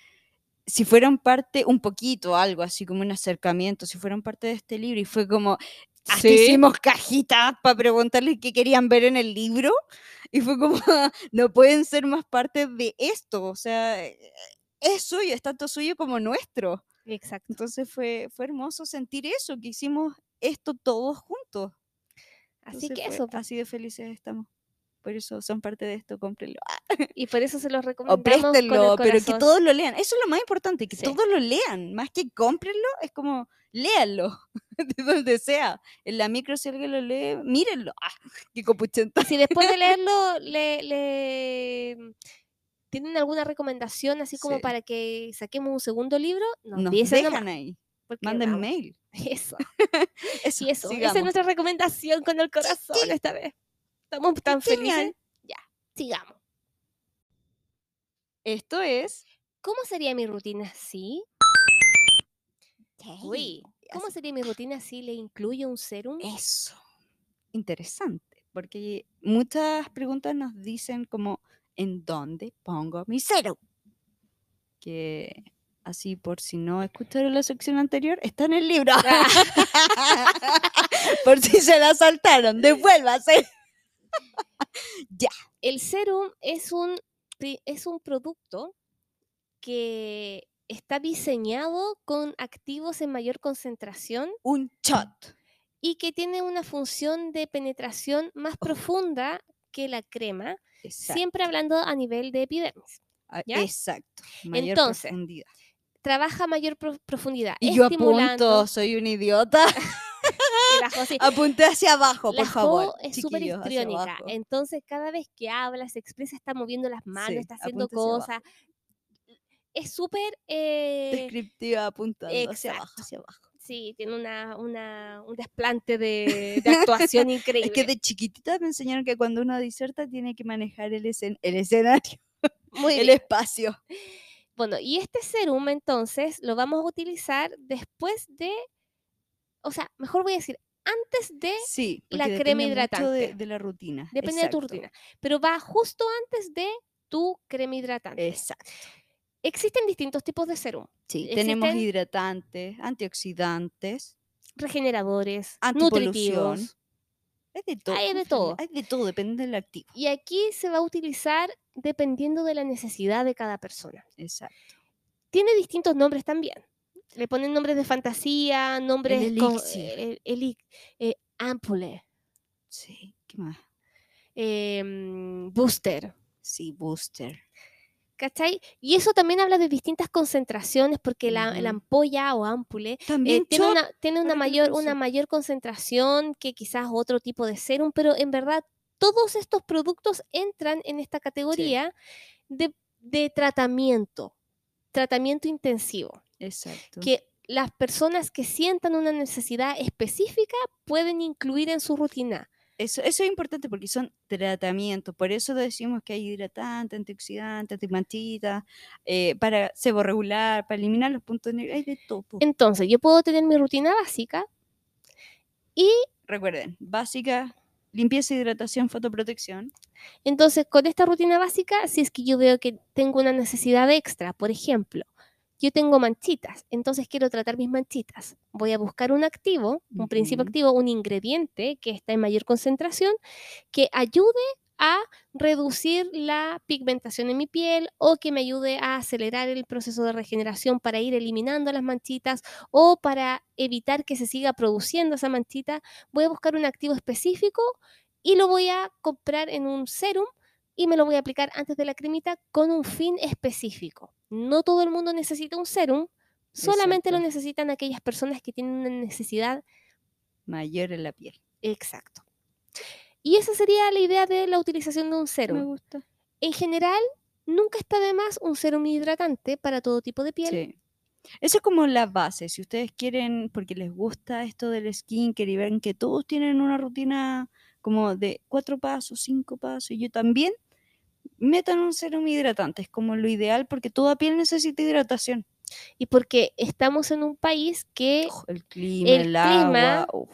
si fueran parte, un poquito, algo así como un acercamiento, si fueran parte de este libro, y fue como, hasta Sí. hicimos cajitas para preguntarles qué querían ver en el libro, y fue como, [LAUGHS] no pueden ser más parte de esto, o sea, es suyo, es tanto suyo como nuestro. Exacto. Entonces fue, fue hermoso sentir eso, que hicimos esto todos juntos. Así Entonces que fue- eso, Así de felices estamos. Por eso son parte de esto, cómprenlo. Y por eso se los [LAUGHS] O recomendamos el préstenlo, pero que todos lo lean. Eso es lo más importante, que Sí. todos lo lean. Más que cómprenlo, es como léanlo, [LAUGHS] de donde sea. En la micro, si alguien lo lee, mírenlo. Ah, qué copuchenta. Si después de [LAUGHS] leerlo le, le- tienen alguna recomendación así como Sí. para que saquemos un segundo libro, nos, Nos dejan nomás, ahí. porque Manden vamos, mail. [LAUGHS] Eso, [LAUGHS] Eso, y eso, esa es nuestra recomendación con el corazón esta vez. Estamos tan genial. felices. Ya, sigamos. Esto es. ¿Cómo sería mi rutina si? Uy, ¿cómo sería mi rutina si le incluyo un serum? Eso. Interesante. Porque muchas preguntas nos dicen como, ¿en dónde pongo mi cero? Que así por si no escucharon la sección anterior, está en el libro. [LAUGHS] por si se la saltaron, devuélvase. El serum es un, es un producto que está diseñado con activos en mayor concentración Un shot. y que tiene una función de penetración más profunda que la crema, Exacto. siempre hablando a nivel de epidermis. Ah, ¿ya? Exacto. Mayor Entonces, profundidad. Trabaja a mayor pro- profundidad. Y yo apunto, soy un idiota. [LAUGHS] la Jo sí, Apunté hacia abajo, la por favor. Jo es súper histriónica. Entonces, cada vez que habla, se expresa, está moviendo las manos, Sí, está haciendo cosas. Es súper. eh, Descriptiva apuntando hacia exacto. abajo, hacia abajo. Sí, tiene una, una- un desplante de, de [LAUGHS] actuación increíble. Es que de chiquitita me enseñaron que cuando uno diserta tiene que manejar el, escen- el escenario, Muy el espacio. Bueno, y este serum entonces lo vamos a utilizar después de, o sea, mejor voy a decir, antes de, Sí, La crema depende mucho de, hidratante. de la rutina. depende de tu rutina, pero va justo antes de tu crema hidratante. Exacto. Existen distintos tipos de serum, Sí, tenemos hidratantes, antioxidantes, regeneradores, antipolución. Hay de todo. Hay de todo. Hay de todo, depende del activo. Y aquí se va a utilizar dependiendo de la necesidad de cada persona. Exacto. Tiene distintos nombres también. Le ponen nombres de fantasía, nombres con elixir. eh, eh, ampule, Sí, ¿qué más? em, booster. Sí, booster. ¿Cachai? Y eso también habla de distintas concentraciones porque la, la Ujú. ampolla o ampule eh, tiene, una, tiene mayor, una mayor concentración que quizás otro tipo de serum, pero en verdad todos estos productos entran en esta categoría de, de tratamiento, tratamiento intensivo, Exacto. que las personas que sientan una necesidad específica pueden incluir en su rutina. Eso, eso es importante porque son tratamientos, por eso decimos que hay hidratante, antioxidante, antimanchita, eh, para sebo regular, para eliminar los puntos negros, hay de. Entonces, yo puedo tener mi rutina básica y Recuerden, básica, limpieza, hidratación, fotoprotección. Entonces, con esta rutina básica, si es que yo veo que tengo una necesidad extra, por ejemplo, yo tengo manchitas, entonces quiero tratar mis manchitas. Voy a buscar un activo, un principio activo, un ingrediente que está en mayor concentración, que ayude a reducir la pigmentación en mi piel o que me ayude a acelerar el proceso de regeneración para ir eliminando las manchitas o para evitar que se siga produciendo esa manchita. Voy a buscar un activo específico y lo voy a comprar en un serum y me lo voy a aplicar antes de la cremita con un fin específico. No todo el mundo necesita un serum, solamente lo necesitan aquellas personas que tienen una necesidad Mayor en la piel. exacto. Y esa sería la idea de la utilización de un Me serum. gusta. En general, nunca está de más un serum hidratante para todo tipo de piel. Sí. Eso es como la base. Si ustedes quieren, porque les gusta esto del skincare y ven que todos tienen una rutina como de cuatro pasos, cinco pasos, y yo también, metan un serum hidratante. Es como lo ideal porque toda piel necesita hidratación. Y porque estamos en un país que Uf, El clima, El el, clima, agua,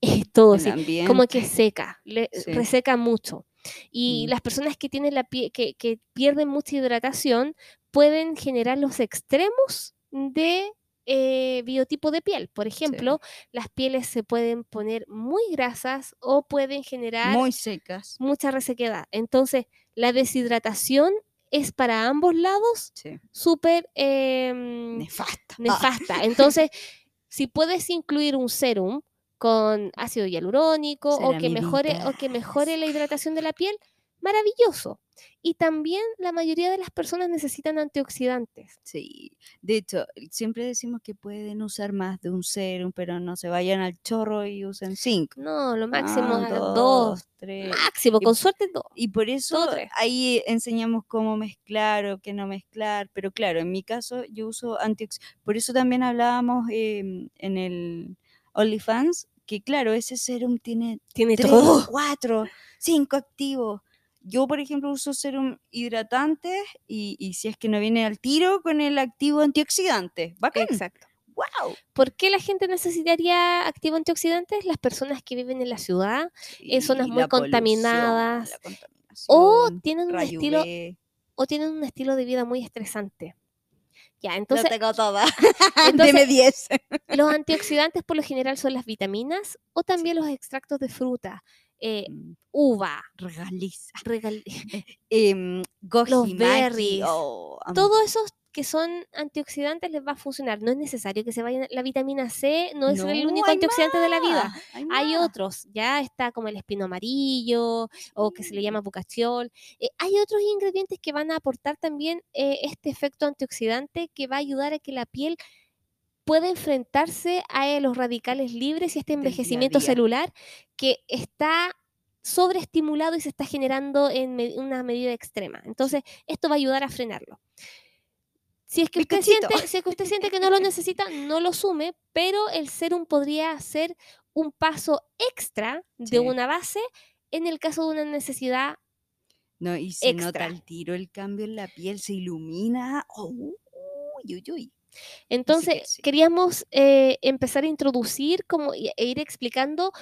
es todo, sí, como que seca, le- Sí. reseca mucho. Y Mm. las personas que tienen la pie- que, que pierden mucha hidratación pueden generar los extremos de eh, biotipo de piel. Por ejemplo, las pieles se pueden poner muy grasas o pueden generar muy secas. mucha resequedad. Entonces, la deshidratación es para ambos lados Sí. súper em, Nefasta. Ah, nefasta. [LAUGHS] Entonces, si puedes incluir un serum con ácido hialurónico o que mejore o que mejore la hidratación de la piel, maravilloso. Y también la mayoría de las personas necesitan antioxidantes. Sí, de hecho, siempre decimos que pueden usar más de un serum, pero no se vayan al chorro y usen cinco. No, lo máximo Ah, dos, tres. máximo, y- con suerte dos. Y por eso ahí enseñamos cómo mezclar o qué no mezclar, pero claro, en mi caso yo uso antioxidantes. Por eso también hablábamos em, en el OnlyFans que claro, ese serum tiene Tiene tres, todo. cuatro, cinco activos. Yo, por ejemplo, uso serum hidratante y, y si es que no viene al tiro con el activo antioxidante. Bacán. Exacto. ¡Wow! ¿Por qué la gente necesitaría activo antioxidantes? Las personas que viven en la ciudad en zonas muy contaminadas, o tienen un estilo o tienen un estilo de vida muy estresante. Ya, Lo entonces tengo toda. [LAUGHS] [LAUGHS] entonces- Deme 10. los antioxidantes por lo general son las vitaminas o también los extractos de fruta, eh, uva, Regaliza. regal- goji [LAUGHS] [LAUGHS] Los berries. oh, todos esos que son antioxidantes les va a funcionar. No es necesario que se vayan. La vitamina C no es el único antioxidante de la vida. Hay, otros, ya está como el espino amarillo o que se le llama bucachiol. Eh, hay otros ingredientes que van a aportar también eh, este efecto antioxidante que va a ayudar a que la piel pueda enfrentarse a los radicales libres y este día a envejecimiento día. celular que está sobreestimulado y se está generando en me- una medida extrema. Entonces, esto va a ayudar a frenarlo. Si es, que usted siente, si es que usted siente que no lo necesita, no lo sume, pero el serum podría ser un paso extra de una base en el caso de una necesidad. No, y se nota extra. el tiro, el cambio en la piel, se ilumina. Oh, uy, uy, uy. Entonces, sí. queríamos eh, empezar a introducir como, e ir explicando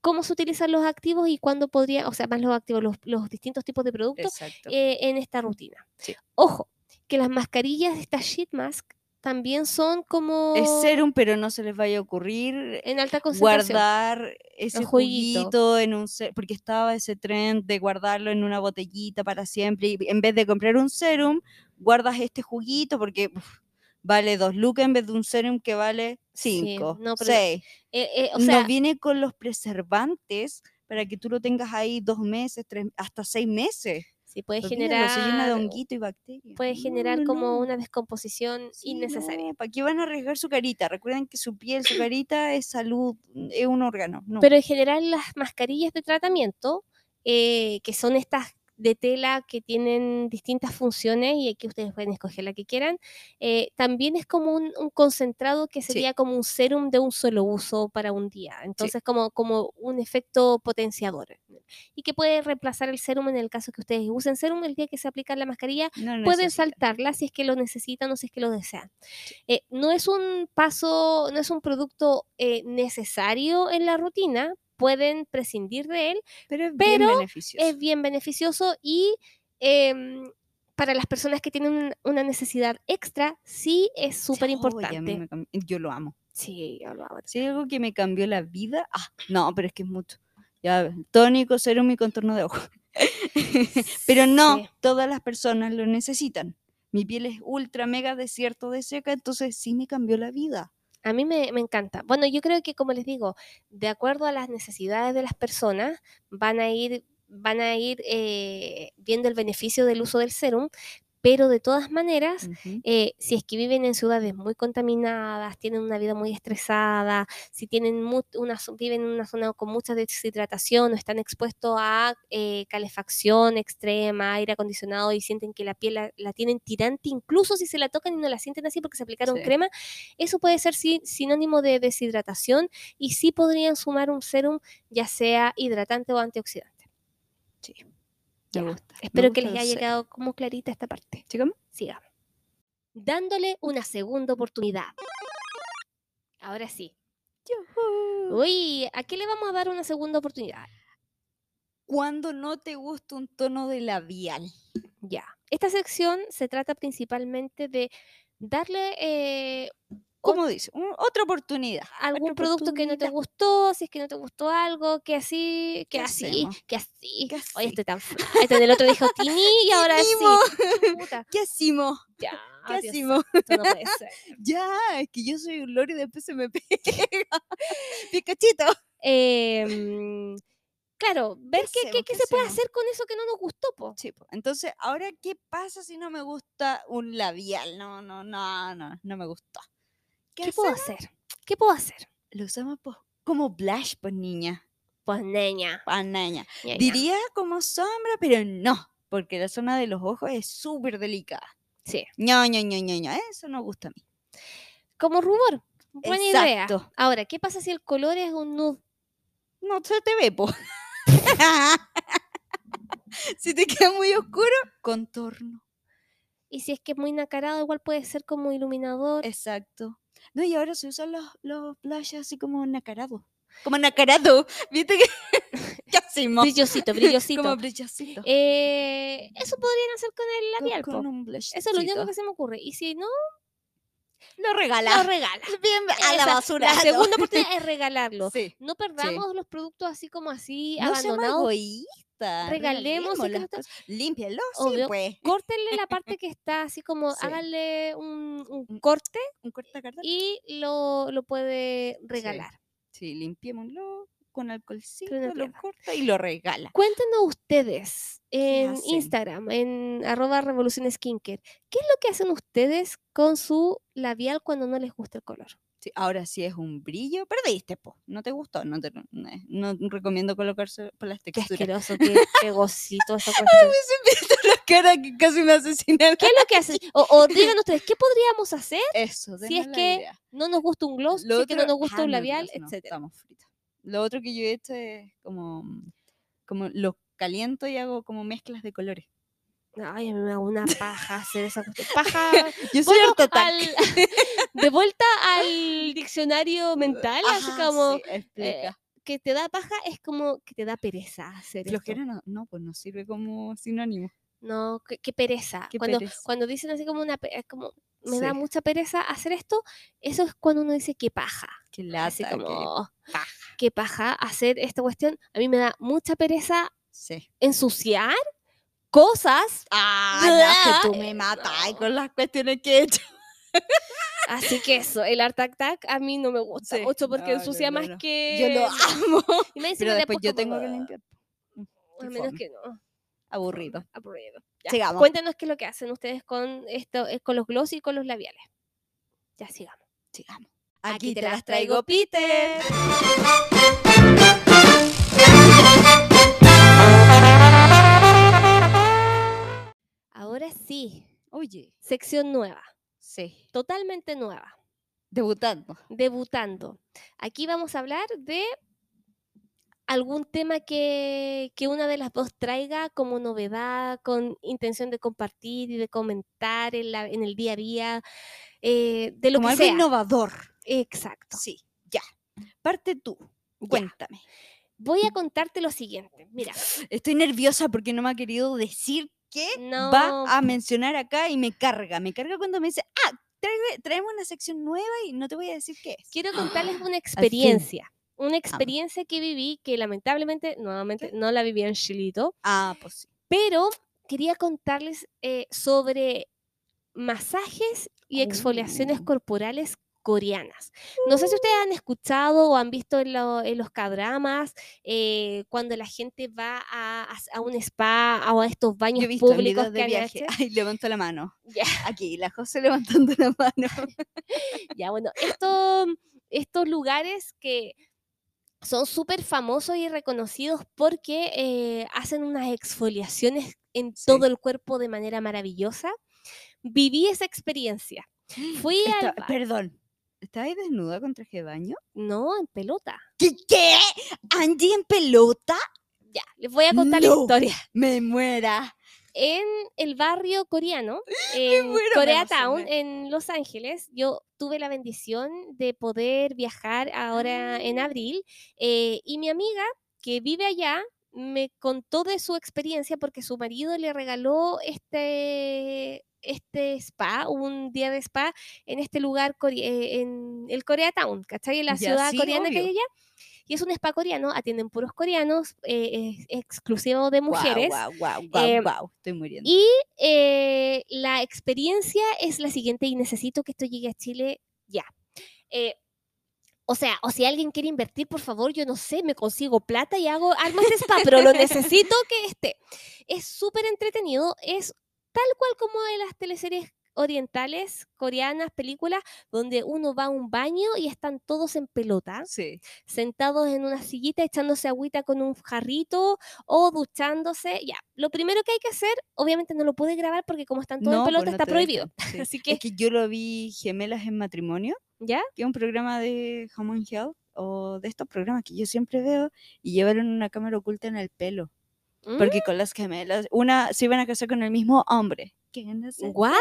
cómo se utilizan los activos y cuándo podría, o sea, más los activos, los, los distintos tipos de productos eh, en esta rutina. Sí. Ojo, que las mascarillas, estas sheet mask, también son como es serum, pero no se les vaya a ocurrir en alta concentración. guardar ese juguito. juguito en un ser, porque estaba ese trend de guardarlo en una botellita para siempre y en vez de comprar un serum, guardas este juguito porque uf, vale dos lucas en vez de un serum que vale Sí, cinco, no, pero seis. Eh, eh, o sea, no viene con los preservantes para que tú lo tengas ahí dos meses, tres, hasta seis meses. sí puede generar, se llena de honguito y bacterias. puede generar no, como una descomposición Sí, innecesaria. ¿Para qué van a arriesgar su carita? Recuerden que su piel, su carita es salud, es un órgano. No. Pero en general las mascarillas de tratamiento, eh, que son estas de tela que tienen distintas funciones y aquí ustedes pueden escoger la que quieran, eh, también es como un, un concentrado que Sí. sería como un serum de un solo uso para un día. Entonces como, como un efecto potenciador y que puede reemplazar el serum en el caso que ustedes usen serum el día que se aplica la mascarilla No pueden saltarla si es que lo necesitan o si es que lo desean. Eh, no es un paso, no es un producto eh, necesario en la rutina, pueden prescindir de él, Pero es bien beneficioso. es bien beneficioso y em, para las personas que tienen un- una necesidad extra, sí es súper importante. Yo lo amo. Sí, yo lo hago. Si hay algo que me cambió la vida, ah, no, pero es que es mucho. Ya, tónico, serum y contorno de ojo. [LAUGHS] pero no, Sí. todas las personas lo necesitan. Mi piel es ultra mega desierto de seca, entonces sí me cambió la vida. A mí me, me encanta. Bueno, yo creo que, como les digo, de acuerdo a las necesidades de las personas, van a ir, van a ir eh, viendo el beneficio del uso del serum, pero de todas maneras, eh, si es que viven en ciudades muy contaminadas, tienen una vida muy estresada, si tienen una, viven en una zona con mucha deshidratación o están expuestos a eh, calefacción extrema, aire acondicionado y sienten que la piel la, la tienen tirante, incluso si se la tocan y no la sienten así porque se aplicaron Sí. crema, eso puede ser sí, sinónimo de deshidratación y sí podrían sumar un serum ya sea hidratante o antioxidante. Sí, Ya, me gusta. me Espero que les haya serum. quedado como clarita esta parte. ¿Sigamos? Sigamos. Dándole una segunda oportunidad. Ahora sí. Yujú. Uy, ¿a qué le vamos a dar una segunda oportunidad? Cuando no te gusta un tono de labial. Ya. Esta sección se trata principalmente de darle eh, ¿Cómo dice? Un- otra oportunidad. algún otra producto que no te gustó, si es que no te gustó algo, que así, que ¿Qué así, que así. ¿Qué Oye, estoy tan flaca. Este del otro dijo Tini y ahora sí. [LAUGHS] Puta, ¿Qué hacimos? ya, ¿Qué hacemos? no puede [LAUGHS] ser. Ya, es que yo soy un loro y después se me [LAUGHS] pega. Picachito. Em, claro, ver qué, qué- hacemos? qué ¿Qué se puede hacer con eso que no nos gustó, po. Sí, po. Entonces, ahora, ¿qué pasa si no me gusta un labial? No, no, no, no, no me gustó. ¿Qué, ¿Qué puedo hacer? ¿Qué puedo hacer? Lo usamos como blush, pues niña. Pues niña. Pa' niña. Diría como sombra, pero no, porque la zona de los ojos es súper delicada. Sí. ño, ño, ño, ño, ño, Eso no gusta a mí. Como rubor. Buena idea. Exacto. Ahora, ¿qué pasa si el color es un nude? No se te ve, po. [LAUGHS] si te queda muy oscuro, contorno. Y si es que es muy nacarado, igual puede ser como iluminador. Exacto. No, y ahora se usan los, los blushes así como nacarados. Como nacarado. ¿Viste que [LAUGHS] brillosito, [LAUGHS] brillosito. Como brillosito. Eh, eso podrían hacer con el labial, con un Eso es lo único que se me ocurre. Y si no, Lo lo regala. regala. [LAUGHS] Bien, a la basura. La segunda oportunidad es regalarlo. Sí. No perdamos los productos así como así, No abandonados. Regalemos cosas. Sí, Obvio. pues. Córtenle la parte [LAUGHS] que está así como, Sí. háganle un, corte Un y lo, lo puede regalar. Sí, limpiémoslo con alcoholcito, Con lo corta y lo regala. Cuéntenos ustedes en? Instagram, en arroba revolución skincare, ¿qué es lo que hacen ustedes con su labial cuando no les gusta el color? Sí, ahora si es un brillo, perdiste, po. No te gustó, no te no, no recomiendo colocarse por las Qué texturas. asqueroso, [LAUGHS] qué, qué gocito esa cuestión. la cara que casi me asesinaron. ¿Qué es lo que hacen? O, o [LAUGHS] digan ustedes, ¿qué podríamos hacer Eso, si es que idea. no nos gusta un gloss, Lo si es que no nos gusta ah, un labial, no? Estamos fritos. Lo otro que yo he hecho es como, como lo caliento y hago como mezclas de colores. Ay, a mí me da una paja hacer esa cuestión. [LAUGHS] Paja. [LAUGHS] Yo soy al- [LAUGHS] de vuelta al diccionario mental, así como sí, explica. que te da paja es como que te da pereza hacer esto. Flojera no, no, pues no sirve como sinónimo. No, qué, qué pereza. Qué cuando, pereza. cuando dicen así como una como me da mucha pereza hacer esto, eso es cuando uno dice que paja. Qué lata. así qué como paja. que paja hacer esta cuestión. A mí me da mucha pereza Sí. ensuciar cosas. Ah, no, es que tú me matas no. con las cuestiones que he hecho. [LAUGHS] Así que eso, el art attack a mí no me gusta Sí, mucho porque no, ensucia no, más no. que. Yo lo amo. [LAUGHS] Y me Pero después yo tengo que limpiar. Mm, A qué menos que no. Aburrido. Aburrido. Ya, Sigamos. Cuéntenos qué es lo que hacen ustedes con esto, eh, con los gloss y con los labiales. Ya sigamos. Sigamos. Aquí te las traigo, Peter. Ahora sí, Oye, sección nueva, sí. totalmente nueva, Debutando. debutando. Aquí vamos a hablar de algún tema que, que una de las dos traiga como novedad, con intención de compartir y de comentar en, la- en el día a día, eh, de lo Como que algo sea. innovador. Exacto. Sí, ya. Parte tú. Ya. Cuéntame. Voy a contarte lo siguiente. Mira, Estoy nerviosa porque no me ha querido decir qué no. va a mencionar acá y me carga. Me carga cuando me dice, ah, trae- traemos una sección nueva y no te voy a decir qué es. Quiero contarles [GASPS] una experiencia. Una experiencia que viví que lamentablemente, nuevamente, no la viví en Chilito, Ah, pues sí. pero quería contarles eh, sobre masajes y exfoliaciones Oh. corporales coreanas. No sé si ustedes han escuchado o han visto en, lo- en los cadramas eh, cuando la gente va a, un spa o a estos baños Yo he visto en públicos que de viaje. hecho. Ay, levanto la mano. [LAUGHS] Aquí, la José levantando la mano. [LAUGHS] Ya, bueno, esto- estos lugares que son súper famosos y reconocidos porque eh, hacen unas exfoliaciones en Sí. todo el cuerpo de manera maravillosa. Viví esa experiencia. [GASPS] Fui al perdón. ¿Estás ahí desnuda con traje de baño? No, en pelota. ¿Qué? ¿Qué? ¿Angie en pelota? Ya, les voy a contar la historia. Me muera. En el barrio coreano, [GASPS] en muero, Koreatown, en Los Ángeles, yo tuve la bendición de poder viajar ahora en Ah. abril eh, y mi amiga que vive allá me contó de su experiencia porque su marido le regaló este, este spa, un día de spa en este lugar, core- eh, en el Koreatown, ¿cachai? En la Ya, ciudad sí, coreana que hay allá. Y es un spa coreano, atienden puros coreanos, eh, es exclusivo de mujeres. Guau, Eh, guau. Estoy muriendo. Y eh, la experiencia es la siguiente y necesito que esto llegue a Chile ya. O sea, o si alguien quiere invertir, por favor, yo no sé, me consigo plata y hago armas de spa, pero lo necesito que esté. Es súper entretenido, es tal cual como en las teleseries orientales, coreanas, películas, donde uno va a un baño y están todos en pelota Sí. sentados en una sillita echándose agüita con un jarrito o duchándose. Ya, lo primero que hay que hacer, obviamente no lo puede grabar porque como están todos en pues pelota no está prohibido. sí. [LAUGHS] Así que, Es que yo lo vi Gemelas en Matrimonio, ¿ya? que es un programa de Home and Health, o de estos programas que yo siempre veo, y llevaron una cámara oculta en el pelo. ¿Mm? Porque con las gemelas, una se iban a casar con el mismo hombre, ¿What?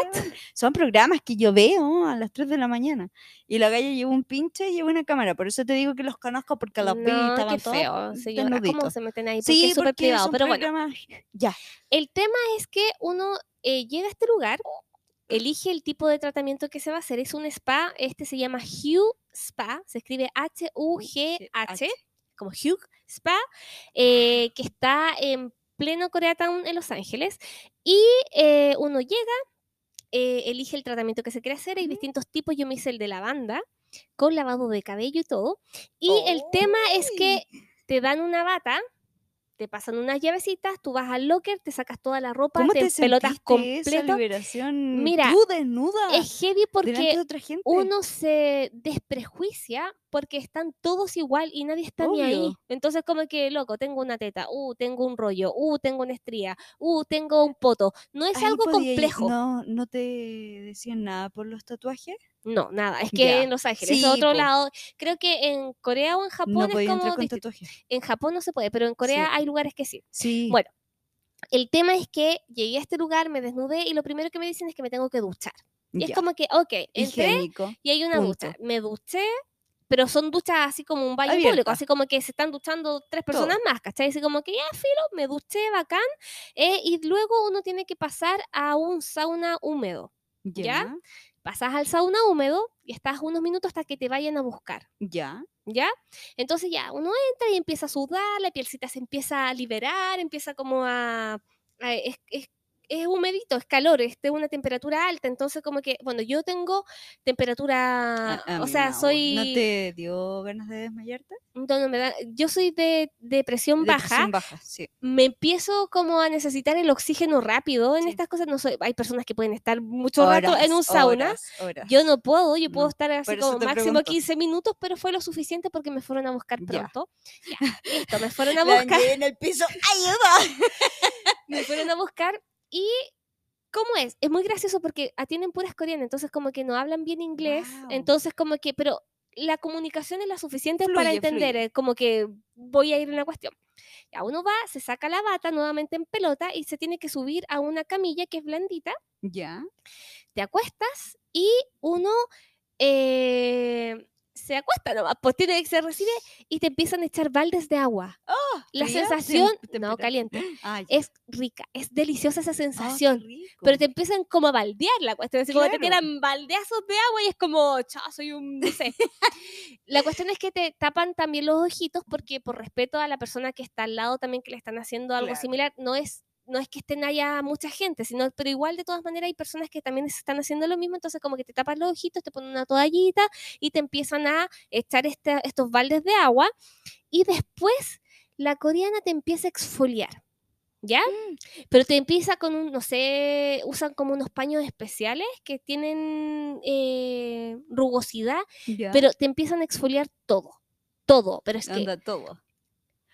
Son programas que yo veo a las 3 de la mañana. Y la galla lleva un pinche y lleva una cámara. Por eso te digo que los conozco porque vi No, estaban qué todos feo, señora. ¿Cómo se meten ahí? Porque Sí, es súper privado. Pero bueno, Ya. el tema es que uno eh, llega a este lugar, elige el tipo de tratamiento que se va a hacer. Es un spa, este se llama Hugh Spa, se escribe H-U-G-H, como Hugh Spa, eh, que está en pleno Koreatown en Los Ángeles. Y eh, uno llega, eh, elige el tratamiento que se quiere hacer. Hay distintos tipos. Yo me hice el de lavanda, con lavado de cabello y todo. Y el tema es que ¡Ay! te dan una bata, te pasan unas llavecitas, tú vas al locker, te sacas toda la ropa, ¿Cómo te te pelotas completo. liberación? Mira, tú desnuda Es heavy porque de otra gente. uno se desprejuicia porque están todos igual y nadie está ni ahí. Obvio. Entonces, como que, loco, tengo una teta, uh, tengo un rollo, uh, tengo una estría, uh, tengo un poto. No es Ahí algo ir- complejo. No, no te decían nada por los tatuajes. Nada. Es que Ya. en Los Ángeles, Sí, es otro po. lado. Creo que en Corea o en Japón No es como con. En Japón no se puede, pero en Corea Sí. hay lugares que sí. Sí. Bueno, El tema es que llegué a este lugar, me desnudé y lo primero que me dicen es que me tengo que duchar. Y es ya, como que, ok, entré higiénico. y hay una punto. ducha. Me duché, pero son duchas así como un baño público, así como que se están duchando tres personas más, ¿cachai? Así como que ya, filo, me duché, bacán. eh, y luego uno tiene que pasar a un sauna húmedo. Ya, Pasas al sauna húmedo y estás unos minutos hasta que te vayan a buscar. ya. ¿Ya? Entonces ya, uno entra y empieza a sudar, la pielcita se empieza a liberar, empieza como a... a- es, es- es humedito, es calor, es de una temperatura alta, entonces como que, bueno, yo tengo temperatura, A- a o sea, no, soy... ¿No te dio ganas de desmayarte? no, no me da- yo soy de De baja, presión baja, sí. me empiezo como a necesitar el oxígeno rápido en Sí. estas cosas, no soy, hay personas que pueden estar mucho rato en un sauna, horas, horas. yo no puedo, yo puedo No, estar así como máximo pregunto. 15 minutos, pero fue lo suficiente porque me fueron a buscar pronto. Ya, [LAUGHS] listo, me fueron a buscar, en el piso, [LAUGHS] ¡ayuda! me fueron a buscar y ¿cómo es? Es muy gracioso porque atienden puras coreanas, entonces como que no hablan bien inglés, entonces como que, pero la comunicación es la suficiente para entender, fluye. eh, como que voy a ir en la cuestión. Ya uno va, se saca la bata nuevamente en pelota y se tiene que subir a una camilla que es blandita Ya. te acuestas y uno eh, se acuesta nomás, pues tiene que se recibe y te empiezan a echar baldes de agua. la ¿fría? sensación, no, caliente, [GASPS] Ah, es rica, es deliciosa esa Ah, sensación. pero te empiezan como a baldear la cuestión, así como te Claro. tiran baldeazos de agua y es como, chao, soy un, no sé. [LAUGHS] la cuestión es que te tapan también los ojitos porque por respeto a la persona que está al lado también que le están haciendo algo Claro. similar, no es no es que estén haya mucha gente, sino, pero igual de todas maneras hay personas que también están haciendo lo mismo, entonces como que te tapan los ojitos, te ponen una toallita y te empiezan a echar este- estos baldes de agua y después la coreana te empieza a exfoliar. ¿Ya? Mm. Pero te empieza con un, no sé, usan como unos paños especiales que tienen eh, rugosidad, pero te empiezan a exfoliar todo. Todo. Pero es que, Anda todo.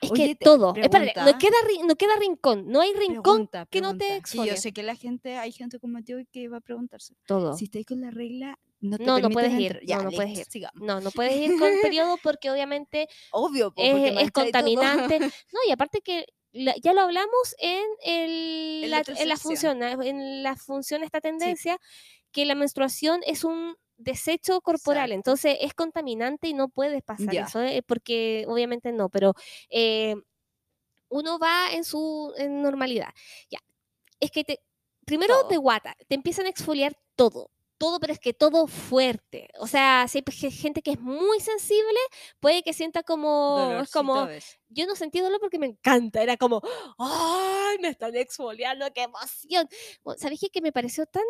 Es Oye, que todo. Espérate, no pregunta. queda, no queda rincón. No hay rincón Pregunta, que no te pregunta, que exfolie. yo sé que la gente, hay gente como yo que va a preguntarse. todo. Si estáis con la regla, no te No, no puedes ir. Ya, no, no puedes ir. sigamos. No, no puedes ir con periodo porque obviamente [LAUGHS] Obvio, po, es, porque es mancháis todo. contaminante. [LAUGHS] No, y aparte que la- ya lo hablamos en, el, En la, la otra en la sección. función, en la función esta tendencia, que la menstruación es un desecho corporal, Exacto. entonces es contaminante y no puedes pasar Ya. eso, eh, porque obviamente no, pero eh, uno va en su en normalidad. Ya, es que te, primero Todo. te guata, te empiezan a exfoliar todo. Todo, pero es que todo fuerte. O sea, si hay gente que es muy sensible, puede que sienta como. Es como yo no sentí dolor porque me encanta. Era como, ¡ay! Me están exfoliando, qué emoción. Bueno, ¿Sabéis qué? que me pareció tan,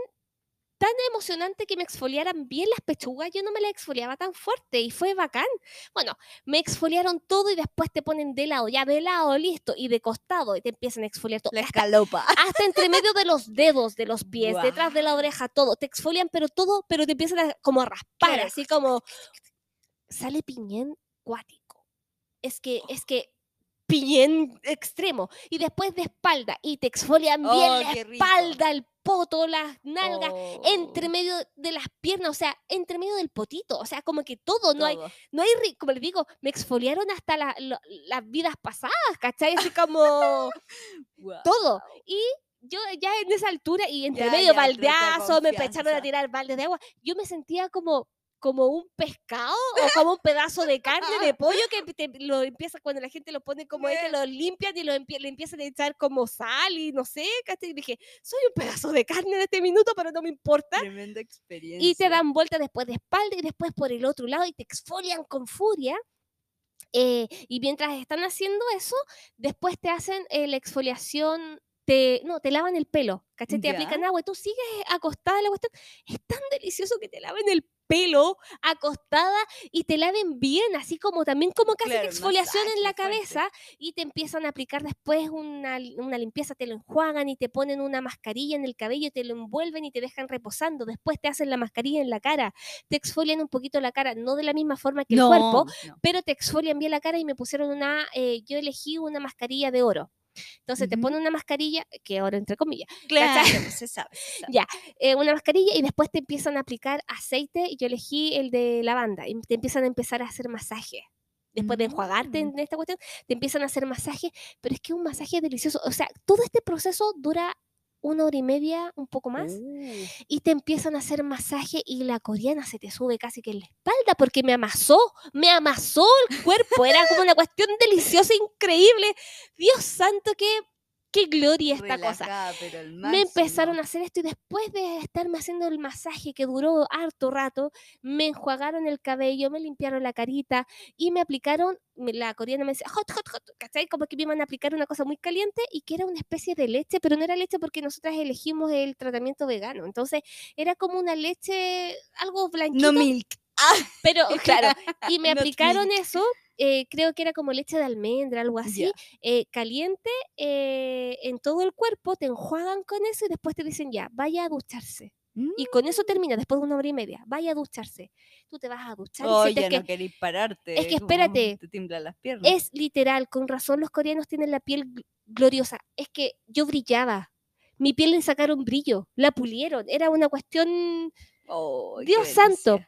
tan emocionante que me exfoliaran bien las pechugas? Yo no me las exfoliaba tan fuerte y fue bacán. Bueno, me exfoliaron todo y después te ponen de lado, ya de lado, listo, y de costado y te empiezan a exfoliar todo. La escalopa. hasta entre medio de los dedos de los pies, detrás de la oreja, todo. Te exfolian, pero todo, pero te empiezan a, como a raspar, así como. Sale piñén cuático. Es que, es que piñén extremo. Y después de espalda. Y te exfolian bien Oh, la qué rico. espalda, el poto, las nalgas. Entre Oh, medio de las piernas, o sea, entre medio del potito, o sea, como que todo, no hay, no hay, como les digo, me exfoliaron hasta la- las vidas pasadas, ¿cachai? Así como [LAUGHS] todo. Y yo ya en esa altura y entre Ya, medio ya, baldeazo, me empezaron a tirar baldes de agua. Yo me sentía como como un pescado o como un pedazo de carne de pollo que te- lo empieza cuando la gente lo pone como este, lo limpian y lo empie- le empiezan a echar como sal y no sé. Y dije, soy un pedazo de carne en este minuto, pero no me importa. Tremenda experiencia. Y te dan vuelta después de espalda y después por el otro lado y te exfolian con furia. Eh, y mientras están haciendo eso, después te hacen eh, la exfoliación, te, no, te lavan el pelo, ¿cachai? Te aplican agua y tú sigues acostada en la cuestión. Es tan delicioso que te laven el pelo acostada y te laven bien, así como también como casi Claro, exfoliación en la fuerte. cabeza y te empiezan a aplicar después una, una limpieza, te lo enjuagan y te ponen una mascarilla en el cabello, te lo envuelven y te dejan reposando. Después te hacen la mascarilla en la cara, te exfolian un poquito la cara, no de la misma forma que el cuerpo, no. pero te exfolian bien la cara y me pusieron una, eh, yo elegí una mascarilla de oro. Entonces te Ujú. ponen una mascarilla, que oro entre comillas, Claro, se sabe. se sabe. Ya. eh, una mascarilla y después te empiezan a aplicar aceite yo elegí el de lavanda y te empiezan a empezar a hacer masaje. Después de enjuagarte Mm. en esta cuestión, te empiezan a hacer masaje, pero es que un masaje delicioso. O sea, todo este proceso dura una hora y media, un poco más, Uh, y te empiezan a hacer masaje y la coreana se te sube casi que en la espalda porque me amasó, me amasó el cuerpo, era como una cuestión deliciosa, increíble. Dios santo, qué, qué gloria esta cosa. relajada, Me empezaron a hacer esto y después de estarme haciendo el masaje que duró harto rato, me enjuagaron el cabello, me limpiaron la carita y me aplicaron, la coreana me decía, hot, hot, hot, ¿cachai? Como que me iban a aplicar una cosa muy caliente y que era una especie de leche, pero no era leche porque nosotras elegimos el tratamiento vegano. Entonces era como una leche, algo blanquito, No milk. pero [LAUGHS] claro, [LAUGHS] y me aplicaron eso, eh, creo que era como leche de almendra, algo así, eh, caliente eh, en todo el cuerpo, te enjuagan con eso y después te dicen ya, vaya a ducharse. Y con eso termina, después de una hora y media, vaya a ducharse. Tú te vas a duchar y Oh, sientes ya que no queréis pararte. es que espérate, Te tiemblan las piernas. es literal, con razón los coreanos tienen la piel gl- gloriosa. Es que yo brillaba. Mi piel le sacaron brillo, la pulieron. Era una cuestión Oh, Dios santo.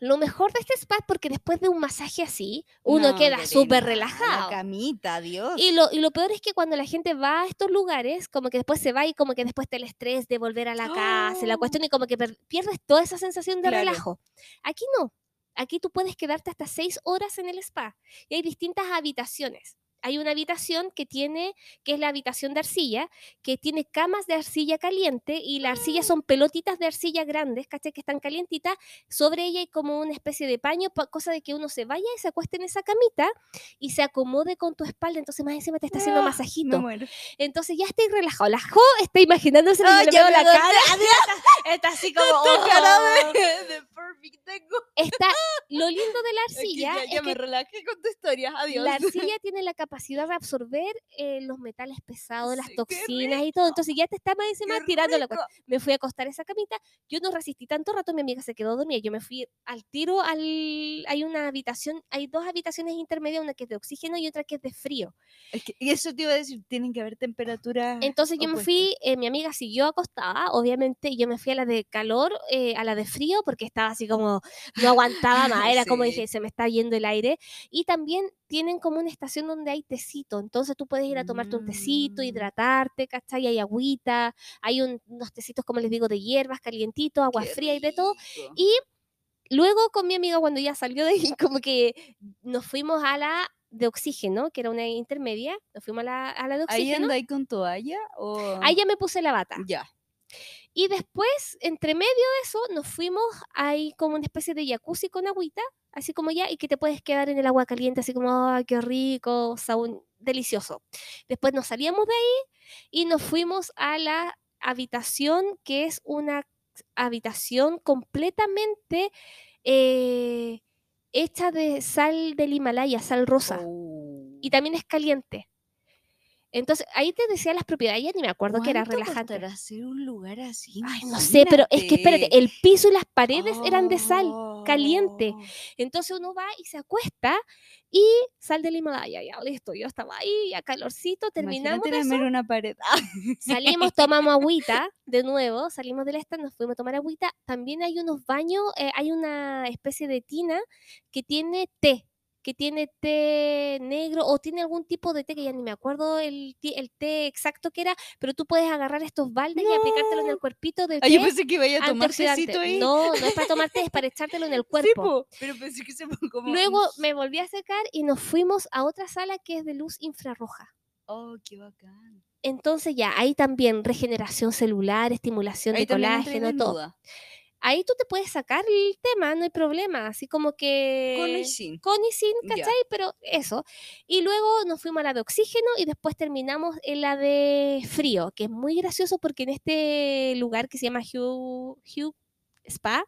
Lo mejor de este spa es porque después de un masaje así, uno No, queda súper relajado. La camita, Dios. Y lo, y lo peor es que cuando la gente va a estos lugares, como que después se va y como que después te el estrés de volver a la casa, y la ¡Oh! cuestión y como que pierdes toda esa sensación de Claro. relajo. Aquí no. Aquí tú puedes quedarte hasta seis horas en el spa y hay distintas habitaciones. Hay una habitación que tiene, que es la habitación de arcilla, que tiene camas de arcilla caliente y la arcilla son pelotitas de arcilla grandes, ¿cachai? Que están calientitas. Sobre ella hay como una especie de paño, pa- cosa de que uno se vaya y se acueste en esa camita y se acomode con tu espalda. Entonces más encima te está haciendo Ah, masajito. Me. Entonces ya estoy relajado. La Jo está imaginándose Ah, y yo veo la cara. [LAUGHS] Está, está así como. Esta cara "Oh". de, de perfect tengo. Está, lo lindo de la arcilla ya, es ya me que relajé con tu historia. Adiós. la arcilla tiene la capacidad de absorber eh, los metales pesados, las Sí, toxinas y todo. Entonces ya te está más encima Qué tirando la cuestión. Me fui a acostar esa camita. Yo no resistí tanto rato. Mi amiga se quedó dormida. Yo me fui al tiro al. Hay una habitación, hay dos habitaciones intermedias, una que es de oxígeno y otra que es de frío. Es que, y eso te iba a decir, tienen que haber temperaturas. Entonces yo me opuestas. fui, eh, mi amiga siguió acostada, obviamente, yo me fui a la de calor, eh, a la de frío, porque estaba así como, no aguantaba más, era como [LAUGHS] Sí. dije, se me está yendo el aire. Y también tienen como una estación donde hay tecito, entonces tú puedes ir a tomarte un tecito, Mm. hidratarte, ¿cachai? Hay agüita, hay un- unos tecitos, como les digo, de hierbas, calientitos, agua Qué fría y de todo. rico. Y luego con mi amiga, cuando ya salió de ahí, [LAUGHS] como que nos fuimos a la de oxígeno, que era una intermedia, nos fuimos a la, a la de ¿Ahí oxígeno. andáis con toalla? O... Ahí ya me puse la bata. Ya. Y después, entre medio de eso, nos fuimos ahí como una especie de jacuzzi con agüita, así como ya, y que te puedes quedar en el agua caliente, así como, ¡ay, qué rico! delicioso. Después nos salíamos de ahí y nos fuimos a la habitación, que es una habitación completamente eh, hecha de sal del Himalaya, sal rosa, Oh. y también es caliente. Entonces, ahí te decía las propiedades, ya ni me acuerdo que era ¿Cuánto relajante. hacer un lugar así? Ay, no sé, pero es que espérate, el piso y las paredes eran de sal, caliente. Oh. Entonces uno va y se acuesta y sal del Himalaya, ya listo, yo estaba ahí, a calorcito, terminamos eso, una pared. [LAUGHS] salimos, tomamos agüita, de nuevo, salimos del esta, nos fuimos a tomar agüita. También hay unos baños, eh, hay una especie de tina que tiene té. Que tiene té negro o tiene algún tipo de té que ya ni me acuerdo el, té exacto que era, pero tú puedes agarrar estos baldes y aplicártelo en el cuerpito del Ah, yo pensé que iba a tomar antioxidante. tecito ahí. No, no es para tomar té, es para [LAUGHS] echártelo en el cuerpo. po, pero pensé que se como... Luego me volví a secar y nos fuimos a otra sala que es de luz infrarroja. Oh, qué bacán. Entonces ya, ahí también regeneración celular, estimulación Ahí de colágeno, todo. Ahí tú te puedes sacar el tema, no hay problema, así como que... Con y sin. con y sin. ¿cachai? Pero eso. Y luego nos fuimos a la de oxígeno y después terminamos en la de frío, que es muy gracioso porque en este lugar que se llama Hugh, Hugh Spa,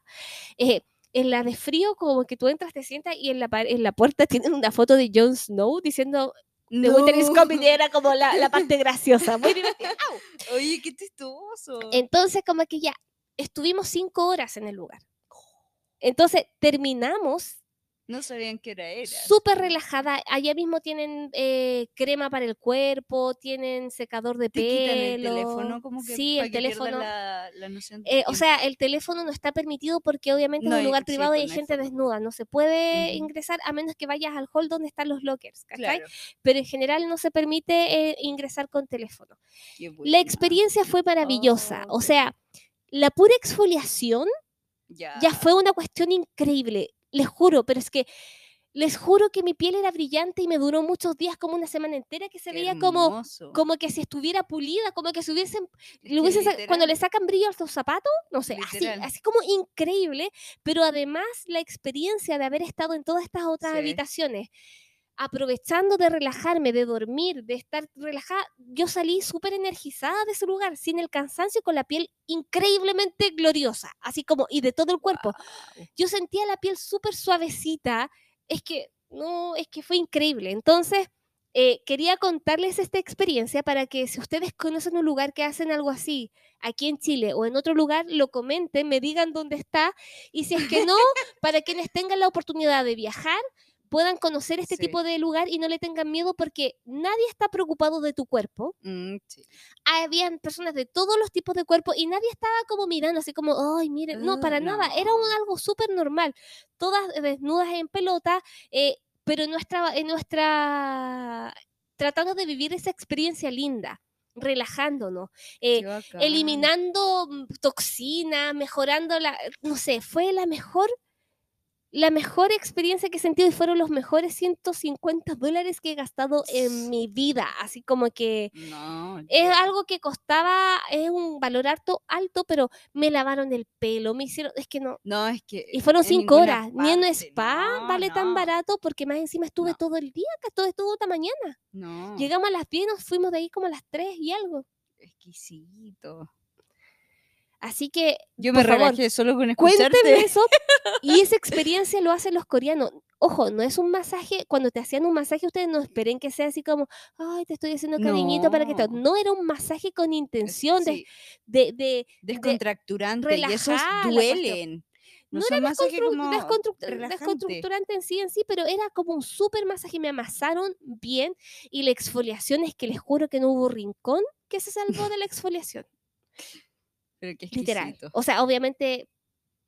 eh, en la de frío como que tú entras, te sientas y en la, en la puerta [LAUGHS] tienen una foto de Jon Snow diciendo The Winter is coming era como la, la parte [LAUGHS] graciosa, muy divertida. Oye, qué chistoso. Entonces como que ya, estuvimos cinco horas en el lugar. Entonces terminamos No sabían qué era era. súper relajada. Allá mismo tienen eh, crema para el cuerpo, tienen secador de Te pelo. el teléfono como que sí, el que teléfono. La, la noción de eh, o sea, el teléfono no está permitido porque obviamente No es un lugar sí, privado y hay gente foto. desnuda. No se puede ingresar a menos que vayas al hall donde están los lockers. Pero en general no se permite eh, ingresar con teléfono. La experiencia fue maravillosa. Oh, o sea, la pura exfoliación ya, ya. fue una cuestión increíble, les juro, pero es que les juro que mi piel era brillante y me duró muchos días, como una semana entera, que se qué veía como, como que si estuviera pulida, como que se hubiesen, Es le hubiesen cuando le sacan brillo a los zapatos, no sé, así como increíble, pero además la experiencia de haber estado en todas estas otras Sí. habitaciones, aprovechando de relajarme, de dormir, de estar relajada, yo salí súper energizada de ese lugar, sin el cansancio, con la piel increíblemente gloriosa, así como, y de todo el cuerpo. Yo sentía la piel súper suavecita, es que, no, es que fue increíble. Entonces, eh, quería contarles esta experiencia para que si ustedes conocen un lugar que hacen algo así, aquí en Chile o en otro lugar, lo comenten, me digan dónde está, y si es que no, [LAUGHS] para quienes tengan la oportunidad de viajar, puedan conocer este Sí. tipo de lugar y no le tengan miedo porque nadie está preocupado de tu cuerpo. Mm, sí. Habían personas de todos los tipos de cuerpo y nadie estaba como mirando así como, ay, miren, no, Ah, para nada, era un, algo súper normal. Todas desnudas en pelota, eh, pero en nuestra, en nuestra, tratando de vivir esa experiencia linda, relajándonos, eh, eliminando mm, toxinas, mejorando la, no sé, fue la mejor, la mejor experiencia que he sentido y fueron los mejores 150 dólares que he gastado en mi vida, así como que No, es algo que costaba, es un valor alto, alto, pero me lavaron el pelo, me hicieron, es que no, No, es que. y fueron cinco horas, ni en un spa no, vale tan barato porque más encima estuve todo el día, todo, toda la mañana. No, Llegamos a las 10, nos fuimos de ahí como a las 3 y algo. exquisito. Así que Yo me Por favor, relajé solo con Cuéntenme escucharte. [LAUGHS] eso. Y esa experiencia lo hacen los coreanos. Ojo, no es un masaje. Cuando te hacían un masaje, ustedes no esperen que sea así como, ay, te estoy haciendo cariñito para que te. No. Era un masaje con intención de, Sí, de, de- descontracturante. y esos relajar la cuestión. duelen. No, No era desconstructurante en sí en sí, pero era como un súper masaje. Me amasaron bien y la exfoliación es que les juro que no hubo rincón que se salvó de la exfoliación. Pero qué Literal. O sea, obviamente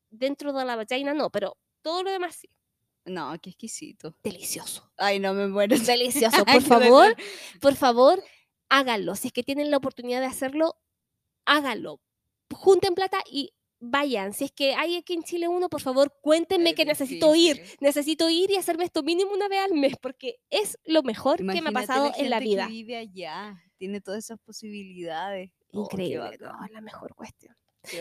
dentro de la vagina no, pero todo lo demás sí. No, qué exquisito. Delicioso. Ay, no me muero. [LAUGHS] Delicioso. Por favor, por favor, háganlo. Si es que tienen la oportunidad de hacerlo, háganlo. Junten plata y vayan. Si es que hay aquí en Chile uno, por favor, cuéntenme Es que necesito ir. Necesito ir y hacerme esto mínimo una vez al mes, porque es lo mejor que me ha pasado en la vida. Que vive allá, tiene todas esas posibilidades. Oh, Increíble, no, la mejor cuestión.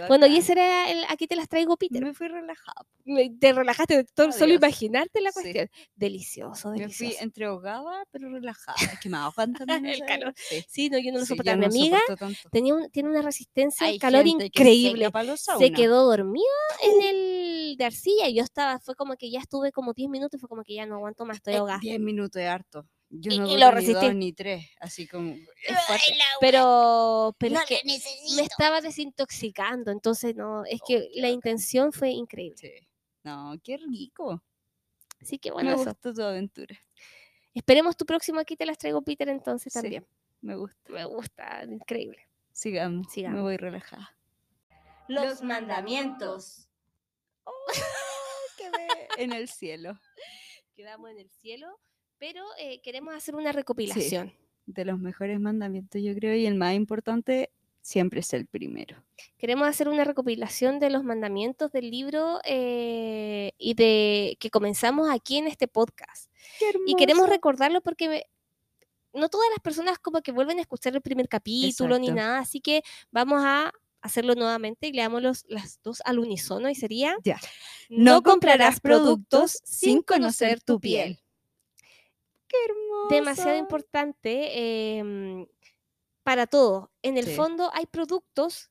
Bueno, y ese era el, aquí te las traigo, Peter. Me fui relajada. Me- Te relajaste de todo- solo imaginarte la Sí. cuestión. Delicioso, Me delicioso. fui entre ahogada, pero relajada. Es que me ahogan también. [LAUGHS] El calor. Sí, Sí, no, yo no lo sí, soportaba. yo Mi no amiga tenía un- tiene una resistencia al calor que increíble. se saunas. quedó dormida en el de arcilla y yo estaba, fue como que ya estuve como 10 minutos y fue como que ya no aguanto más, estoy Eh, ahogada. 10 minutos de harto. Yo Y- no y lo ni resistí. dos ni tres, así como... Pero, pero No es que la necesito. me estaba desintoxicando, entonces no, es Oh, que la bacán. intención fue increíble. Sí. No, qué rico. Así que bueno, me eso. gustó tu aventura. Esperemos tu próximo aquí te las traigo Peter entonces Sí. también. Me gusta. Me gusta, increíble. Sigamos. Sigamos. Me voy relajada. Los mandamientos. Quedé en el cielo. [LAUGHS] quedamos en el cielo, pero eh, queremos hacer una recopilación. De los mejores mandamientos, yo creo, y el más importante siempre es el primero. Queremos hacer una recopilación de los mandamientos del libro eh, y de que comenzamos aquí en este podcast. Y queremos recordarlo porque me- no todas las personas como que vuelven a escuchar el primer capítulo ni nada, así que vamos a hacerlo nuevamente y leamos las dos al unísono y sería Ya. No comprarás productos sin conocer tu piel. Qué hermoso. demasiado importante em, para todo. En el Sí. fondo hay productos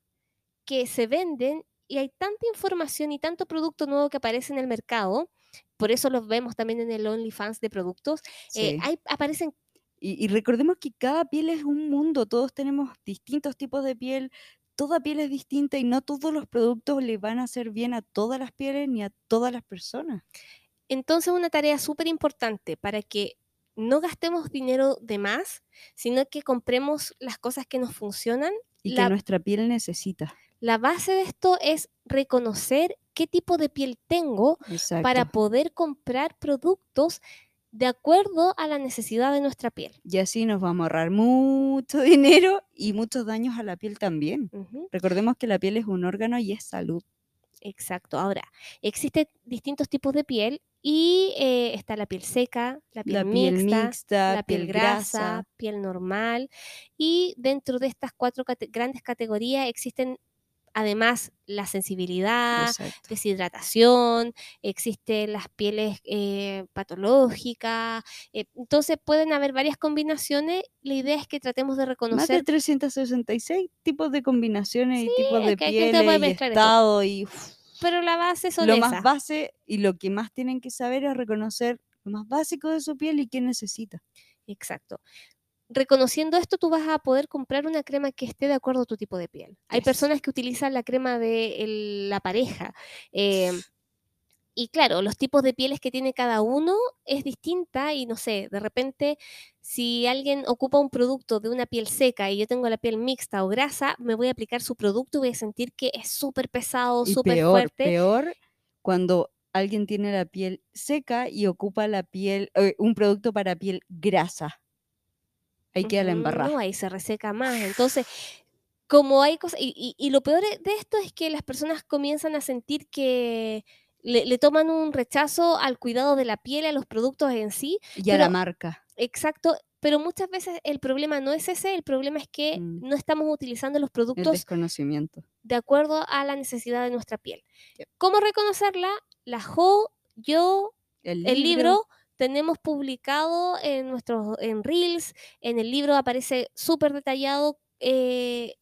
que se venden y hay tanta información y tanto producto nuevo que aparece en el mercado. Por eso los vemos también en el OnlyFans de productos. eh, hay, aparecen Y, y recordemos que cada piel es un mundo, todos tenemos distintos tipos de piel, toda piel es distinta y no todos los productos le van a hacer bien a todas las pieles ni a todas las personas. Entonces, una tarea súper importante para que no gastemos dinero de más, sino que compremos las cosas que nos funcionan. Y La- que nuestra piel necesita. La base de esto es reconocer qué tipo de piel tengo Exacto. para poder comprar productos de acuerdo a la necesidad de nuestra piel. Y así nos vamos a ahorrar mucho [LAUGHS] dinero y muchos daños a la piel también. Recordemos que la piel es un órgano y es salud. Exacto. Ahora, existen distintos tipos de piel y eh, está la piel seca, la piel, La piel mixta, la piel grasa, piel normal. Y dentro de estas cuatro cate- grandes categorías existen además la sensibilidad, Exacto. deshidratación, existen las pieles eh, patológicas, eh, entonces pueden haber varias combinaciones. La idea es que tratemos de Más de reconocer, 366 tipos de combinaciones y tipos de pieles y mezclar eso. estado y pero la base son lo esas. más base y lo que más tienen que saber es reconocer lo más básico de su piel y qué necesita. Exacto. Reconociendo esto, tú vas a poder comprar una crema que esté de acuerdo a tu tipo de piel. Hay Yes. personas que utilizan la crema de el- la pareja. eh, y claro, los tipos de pieles que tiene cada uno es distinta y no sé, de repente, si alguien ocupa un producto de una piel seca y yo tengo la piel mixta o grasa, me voy a aplicar su producto y voy a sentir que es súper pesado, súper fuerte. peor cuando alguien tiene la piel seca y ocupa la piel, eh, un producto para piel grasa. Ahí queda la embarrada. No, ahí se reseca más. Entonces, como hay cosas, y, y- y lo peor e- de esto es que las personas comienzan a sentir que le, le toman un rechazo al cuidado de la piel, a los productos en sí. Y a la marca. Exacto, pero muchas veces el problema no es ese, el problema es que Mm. no estamos utilizando los El productos desconocimiento. de acuerdo a la necesidad de nuestra piel. Yep. ¿Cómo reconocerla? La Jo, yo, El, el libro tenemos publicado en nuestros en Reels, en el libro aparece súper detallado eh,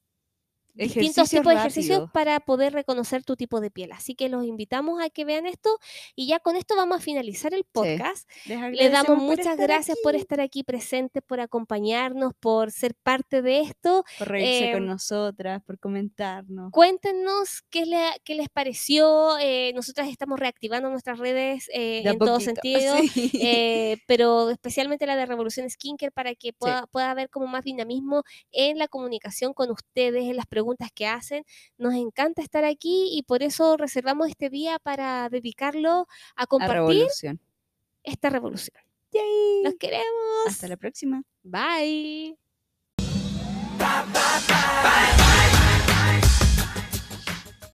distintos tipos de ejercicios para poder reconocer tu tipo de piel. Así que los invitamos a que vean esto y ya con esto vamos a finalizar el podcast. Les Le damos por muchas gracias por aquí, estar aquí presentes, por acompañarnos, por ser parte de esto. por reírse con em, nosotras, por comentarnos. Cuéntenos qué, le- qué les pareció. eh, nosotras estamos reactivando nuestras redes eh, en todo poquito, sentido. [LAUGHS] sí. eh, pero especialmente la de Revolución Skincare para que pueda, pueda haber como más dinamismo en la comunicación con ustedes, en las preguntas que hacen. Nos encanta estar aquí y por eso reservamos este día para dedicarlo a a compartir revolución. esta revolución. Yay. Los queremos. Hasta la próxima. Bye.